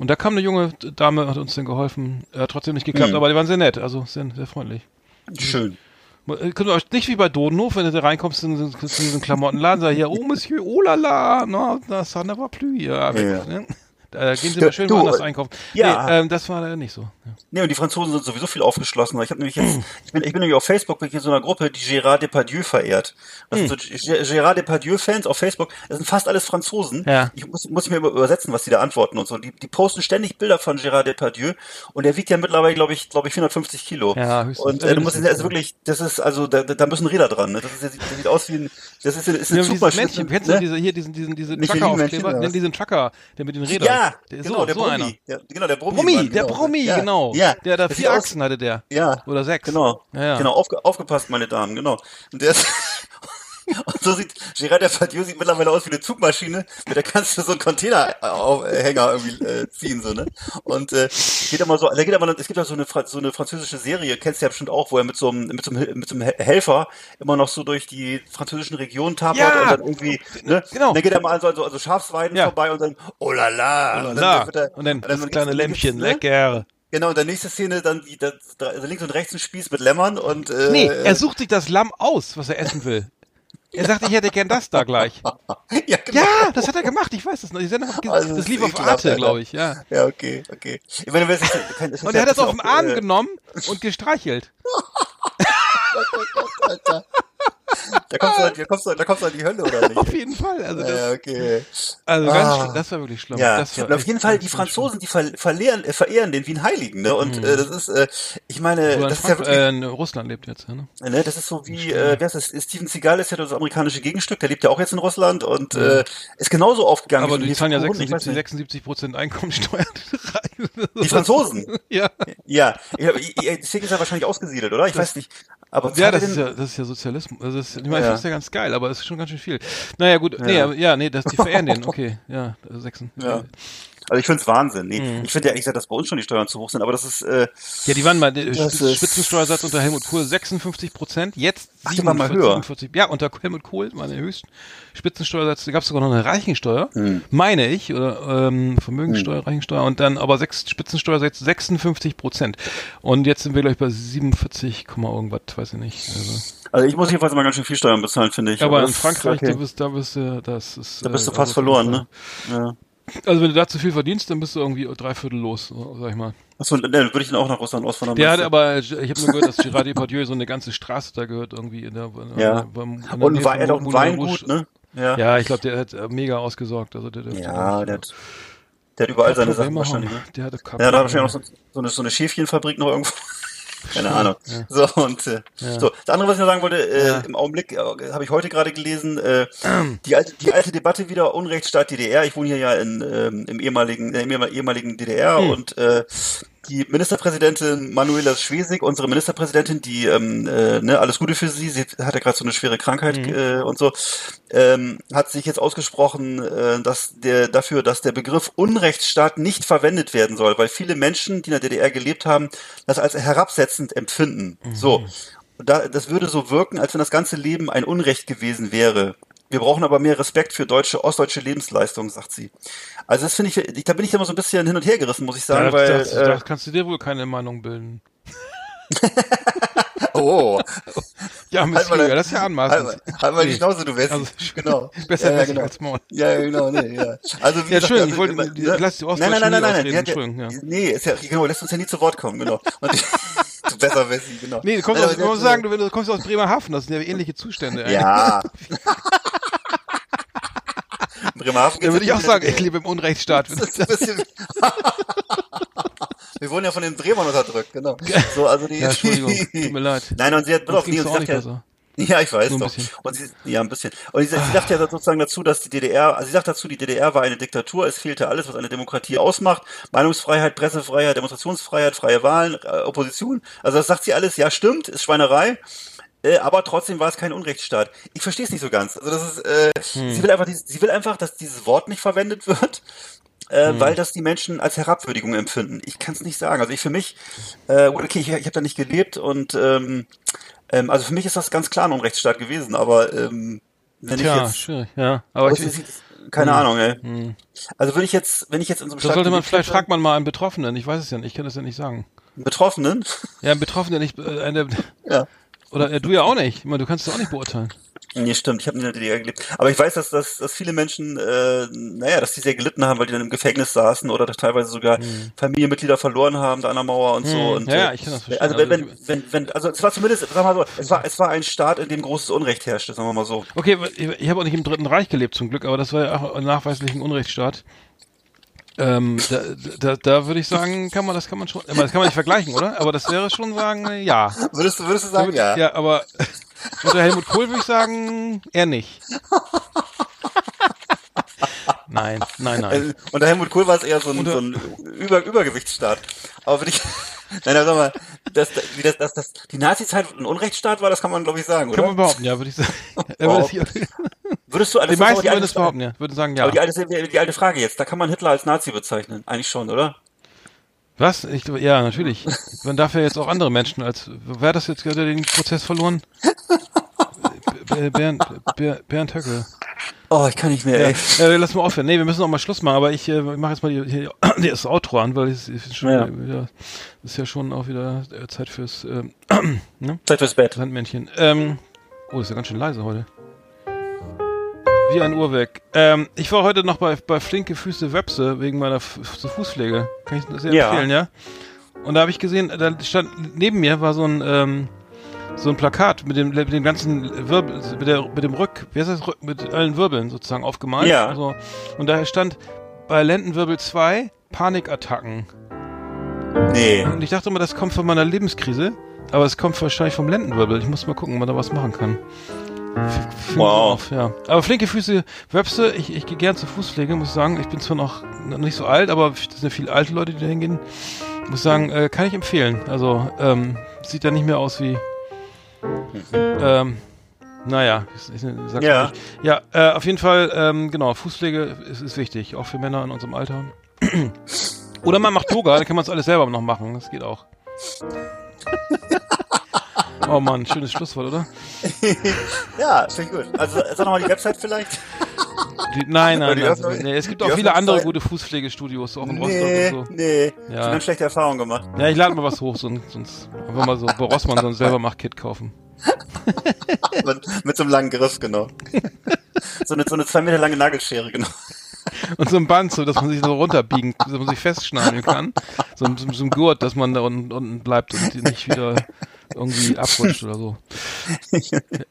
Und da kam eine junge Dame, hat uns dann geholfen. Äh, Hat trotzdem nicht geklappt, Mhm. aber die waren sehr nett, also sehr, sehr freundlich. Schön. Äh, Könnt ihr euch nicht wie bei Dodenhof, wenn du da reinkommst in, in, diesen Klamottenladen, sag hier, oh Monsieur, oh la la, no, das ça ne plus. Ja? Da gehen Sie Ja, mal schön du, woanders äh, einkaufen. ja. Nee, ähm, das war leider nicht so. Nee, und die Franzosen sind sowieso viel aufgeschlossener. Ich habe nämlich jetzt, ich bin, ich bin nämlich auf Facebook bin ich in so einer Gruppe, die Gérard Depardieu verehrt. Das sind so Gérard Depardieu-Fans auf Facebook. Das sind fast alles Franzosen. Ja. Ich muss, muss ich mir über- übersetzen, was die da antworten und so. Die, die posten ständig Bilder von Gérard Depardieu und der wiegt ja mittlerweile, glaube ich, glaube ich, 450 Kilo. Ja, höchstens. Und äh, du musst, also wirklich, das ist, also, da, da müssen Räder dran. Ne? Das, ist, das sieht aus wie ein, das ist, ist Ja, dieses Zugmaschine. Männchen, kennst du ne? diese, hier diesen, diesen, diesen Trucker-Aufkleber? Nenn diesen Trucker, der mit den Rädern. Ja, der ist genau, so, der so. Brummi. Der, genau, der Brummi. Brummi, der genau. Brummi, ja. Genau. Ja. Der da vier Achsen hatte der. Ja. Oder sechs. Genau. Ja, ja. Genau, aufge aufgepasst, meine Damen, genau. Und der ist, (laughs) und so sieht, Gérard Depardieu sieht mittlerweile aus wie eine Zugmaschine, mit der kannst du so einen Containerhänger irgendwie äh, ziehen, so, ne? Und, äh, geht immer so, da geht aber, es gibt ja so eine, so eine französische Serie, kennst du ja bestimmt auch, wo er mit so einem, mit so einem, mit so einem Hel- Helfer immer noch so durch die französischen Regionen tapert Ja. und dann irgendwie, ne? Genau. Und dann geht er mal an so, also, also Schafsweiden Ja. vorbei und dann, oh la la. Und Und dann, wird er- und dann das kleine dann Lämpchen, ne? lecker. Genau, und der nächste Szene dann die, das, also links und rechts ein Spieß mit Lämmern und äh, Nee, er sucht sich das Lamm aus, was er essen will. Er sagt, ich hätte gern das da gleich. (laughs) ja, genau. Ja, das hat er gemacht, ich weiß das noch. Also, das lief auf Arte, glaube ich, ja. Ja, okay, okay. Ich meine, das, das Und er hat das auf den Arm äh, genommen und gestreichelt. (laughs) Alter. Da kommst du, halt- da kommst du, da kommst du an die Hölle, oder (laughs) nicht? Auf jeden Fall. Also, das, Ja, okay. also ganz Ah. schlimm. Das war wirklich schlimm. Ja, das war auf jeden Fall, die Franzosen, die ver verlehren, äh, verehren den wie einen Heiligen, ne? Und äh, das ist, äh, ich meine, schlimm. Er in, das ist ja wirklich, äh, in Russland lebt jetzt, ja, ne? ne, das ist so wie, äh, wer ist das? Steven Seagal ist ja das amerikanische Gegenstück, der lebt ja auch jetzt in Russland und äh, ist genauso aufgegangen. Aber die so zahlen ja Kuchen, ich weiß 76, nicht. 76 Prozent Einkommensteuer. (laughs) Die Franzosen. ja. Ja, ja, ja, deswegen ist er wahrscheinlich ausgesiedelt, oder? Ich weiß nicht. Aber Ja, das ist ja, das ist ja Sozialismus. Also das ist, ich meine, Ja. das ist ja ganz geil, aber es ist schon ganz schön viel. Naja, gut, nee, Ja. aber, ja, nee, das, die verehren den, okay, ja, (laughs) also sechsen. Ja. Also ich finde es Wahnsinn. Nee, mhm. Ich finde ja ehrlich gesagt, dass bei uns schon die Steuern zu hoch sind, aber das ist äh, Ja, die waren mal der Spitzensteuersatz unter Helmut Kohl 56 Prozent, jetzt 47, Ach, mal höher. 47, ja, unter Helmut Kohl war der höchsten Spitzensteuersatz, da gab es sogar noch eine Reichensteuer, mhm. meine ich, oder ähm, Vermögenssteuer, mhm. Reichensteuer und dann aber sechs Spitzensteuersatz 56 Prozent. Und jetzt sind wir gleich bei 47, irgendwas, weiß ich nicht. Also, also ich muss jedenfalls mal ganz schön viel Steuern bezahlen, finde ich. Aber, aber in Frankreich, okay. da bist, da bist du, das ist. Da bist du äh, fast verloren, ne? Ja. Also wenn du da zu viel verdienst, dann bist du irgendwie drei Viertel los, sag ich mal. Achso, dann würde ich dann auch nach Russland auswandern. Der hat aber, ich habe nur gehört, dass Gerard Depardieu so eine ganze Straße da gehört, irgendwie in der. Ja. Beim, in der Und war er doch ein Weingut, ne? Ja, ja ich glaube, der hat äh, mega ausgesorgt. Also der, der ja, der hat, der hat überall seine Sachen wahrscheinlich. Ne? Der hatte Ja, da hat wahrscheinlich auch so, so, eine, so eine Schäfchenfabrik noch irgendwo. Keine Ahnung. Ja. So, und äh, ja. so. Das andere, was ich noch sagen wollte, äh, ja. im Augenblick äh, habe ich heute gerade gelesen, äh, die, alte, die alte Debatte wieder Unrechtsstaat DDR. Ich wohne hier ja in, ähm, im ehemaligen, äh, im ehemaligen DDR hm. und äh, die Ministerpräsidentin Manuela Schwesig, unsere Ministerpräsidentin, die ähm, äh, ne, alles Gute für sie, sie hat ja gerade so eine schwere Krankheit mhm. äh, und so, ähm, hat sich jetzt ausgesprochen, äh, dass der dafür, dass der Begriff Unrechtsstaat nicht verwendet werden soll, weil viele Menschen, die in der DDR gelebt haben, das als herabsetzend empfinden. Mhm. So. Da, das würde so wirken, als wenn das ganze Leben ein Unrecht gewesen wäre. Wir brauchen aber mehr Respekt für deutsche, ostdeutsche Lebensleistungen, sagt sie. Also das finde ich, da bin ich immer so ein bisschen hin und her gerissen, muss ich sagen, ja, weil. Das, äh, da kannst du dir wohl keine Meinung bilden. (laughs) oh. Ja, Miss halt das ist ja anmaßend. Halt, halt mal die Schnauze, du Wessi. Also, (laughs) genau. (laughs) Besser ja, ja, genau. als Maul. Ja, genau, nee, ja. Also, wie ja, schön, also, ich wollte, also, ne? lass die Nein, nein, nein, nein, nein, nein. Ja, ja. Nee, ist ja, genau, lässt uns ja nie zu Wort kommen, genau. Und, du besser Wessi, genau. Nee, du kommst aus, muss sagen, du, du kommst aus Bremerhaven, das sind ja ähnliche Zustände. Ja. Bremerhaven. Da würde ich auch sagen, ich lebe im Unrechtsstaat. (laughs) (laughs) Wir wurden ja von den Bremern unterdrückt, genau. (laughs) So, also die, ja, Entschuldigung, tut mir leid. Nein, und sie hat, doch, nee, und sie sagt ja, ja, ich weiß doch. Und sie, ja, ein bisschen. Und sie, sie sagt ja sozusagen dazu, dass die DDR, also sie sagt dazu, die DDR war eine Diktatur, es fehlte alles, was eine Demokratie ausmacht. Meinungsfreiheit, Pressefreiheit, Demonstrationsfreiheit, freie Wahlen, äh, Opposition. Also das sagt sie alles, ja, stimmt, ist Schweinerei. Äh, aber trotzdem war es kein Unrechtsstaat. Ich verstehe es nicht so ganz. Also das ist, äh, hm. sie will einfach, sie will einfach, dass dieses Wort nicht verwendet wird, äh, hm. weil das die Menschen als Herabwürdigung empfinden. Ich kann es nicht sagen. Also ich für mich, äh, okay, ich, ich habe da nicht gelebt und ähm, ähm, also für mich ist das ganz klar ein Unrechtsstaat gewesen. Aber ähm, wenn Tja, ich jetzt, schwierig, ja. Aber ich, ich, keine hm. Ahnung, ey. Hm. Also wenn ich jetzt, wenn ich jetzt in so einem Staat sollte man vielleicht fragt man mal einen Betroffenen. Ich weiß es ja nicht. Ich kann das ja nicht sagen. Betroffenen? Ja, einen Betroffenen, nicht äh, eine. ja. Oder äh, du ja auch nicht. Du kannst es auch nicht beurteilen. Nee, stimmt, ich habe in der DDR gelebt. Aber ich weiß, dass, dass, dass viele Menschen, äh, naja, dass die sehr gelitten haben, weil die dann im Gefängnis saßen oder teilweise sogar hm. Familienmitglieder verloren haben da an der Mauer und hm. so. Und, ja, äh, ich kann das verstehen. Also wenn, wenn, wenn, wenn, also es war zumindest, sag mal so, es war, es war ein Staat, in dem großes Unrecht herrschte, sagen wir mal so. Okay, ich, ich habe auch nicht im Dritten Reich gelebt zum Glück, aber das war ja auch nachweislich ein Unrechtsstaat. Ähm, da, da, da würde ich sagen, kann man das kann man schon, das kann man nicht vergleichen, oder? Aber das wäre schon sagen, ja. Würdest du, würdest du sagen, ja? Ja, aber unter Helmut Kohl würde ich sagen, eher nicht. Nein, nein, nein. Also, unter Helmut Kohl war es eher so ein, so ein Über Übergewichtsstaat. Aber würde ich, (laughs) nein, aber sag mal, dass, wie das, dass, dass die Nazi-Zeit ein Unrechtsstaat war, das kann man glaube ich sagen, oder? Kann man behaupten, ja, würde ich sagen. (laughs) Würdest du alles Die meisten würden es behaupten, ja. Würden sagen, ja. Aber die alte, die alte Frage jetzt, da kann man Hitler als Nazi bezeichnen. Eigentlich schon, oder? Was? Ich, ja, natürlich. Man darf ja jetzt auch andere Menschen als. Wer hat das jetzt gerade den Prozess verloren? Bernd, Bernd Höcke. Oh, ich kann nicht mehr, ey. Ja, äh, lass mal aufhören. Nee, wir müssen auch mal Schluss machen, aber ich äh, mache jetzt mal die, hier, das Outro an, weil es ist schon ja. wieder, ist ja schon auch wieder äh, Zeit fürs äh, (clears throat) ne? Zeit fürs Bett. Sandmännchen. Ähm, oh, ist ja ganz schön leise heute. Wie ein Uhrwerk. Ähm, ich war heute noch bei, bei Flinke Füße Webse wegen meiner F Fußpflege. Kann ich sehr ja. empfehlen, ja? Und da habe ich gesehen, da stand neben mir war so ein ähm, so ein Plakat mit dem mit dem ganzen Wirbel mit der mit dem Rück, wie heißt das mit allen Wirbeln sozusagen aufgemalt. Ja. Also, und da stand bei Lendenwirbel 2 Panikattacken. Nee. Und ich dachte immer, das kommt von meiner Lebenskrise, aber es kommt wahrscheinlich vom Lendenwirbel. Ich muss mal gucken, ob man da was machen kann. Wow. Auf, ja. Aber flinke Füße, Webse, ich, ich gehe gern zur Fußpflege, muss sagen. Ich bin zwar noch nicht so alt, aber es sind viele alte Leute, die da hingehen. Muss sagen, äh, kann ich empfehlen. Also, ähm, sieht ja nicht mehr aus wie. Ähm, naja, ich, ich sag's ja. Nicht. Ja, äh, auf jeden Fall, ähm, genau, Fußpflege ist, ist wichtig, auch für Männer in unserem Alter. (clears throat) Oder man macht Yoga, dann kann man es alles selber noch machen. Das geht auch. (laughs) oh Mann, schönes Schlusswort, oder? (laughs) ja, finde ich gut. Also sag nochmal die Website vielleicht. Die, nein, nein, nein. Öffnung- nee, es gibt auch viele andere gute Fußpflegestudios, auch in Nee, Rostock und so. nee. Ja. Ich habe schlechte Erfahrungen gemacht. Ja, ich lade mal was hoch, sonst, sonst einfach mal so bei Rossmann so ein selbermach-Kit kaufen. (laughs) mit, mit so einem langen Griff, genau. so, eine, so eine zwei Meter lange Nagelschere, genau. Und so ein Band, so dass man sich so runterbiegen, dass man sich festschnallen kann. So, ein- so, so ein Gurt, dass man da unten, unten bleibt und nicht wieder irgendwie (laughs) abrutscht oder so.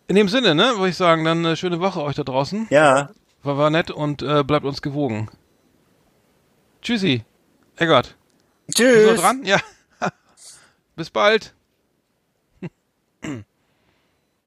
In dem Sinne, ne, würde ich sagen, dann eine schöne Woche euch da draußen. Ja. War, war nett und äh, bleibt uns gewogen. Tschüssi. Eggert. Tschüss. Bist du dran? Ja. (laughs) Bis bald.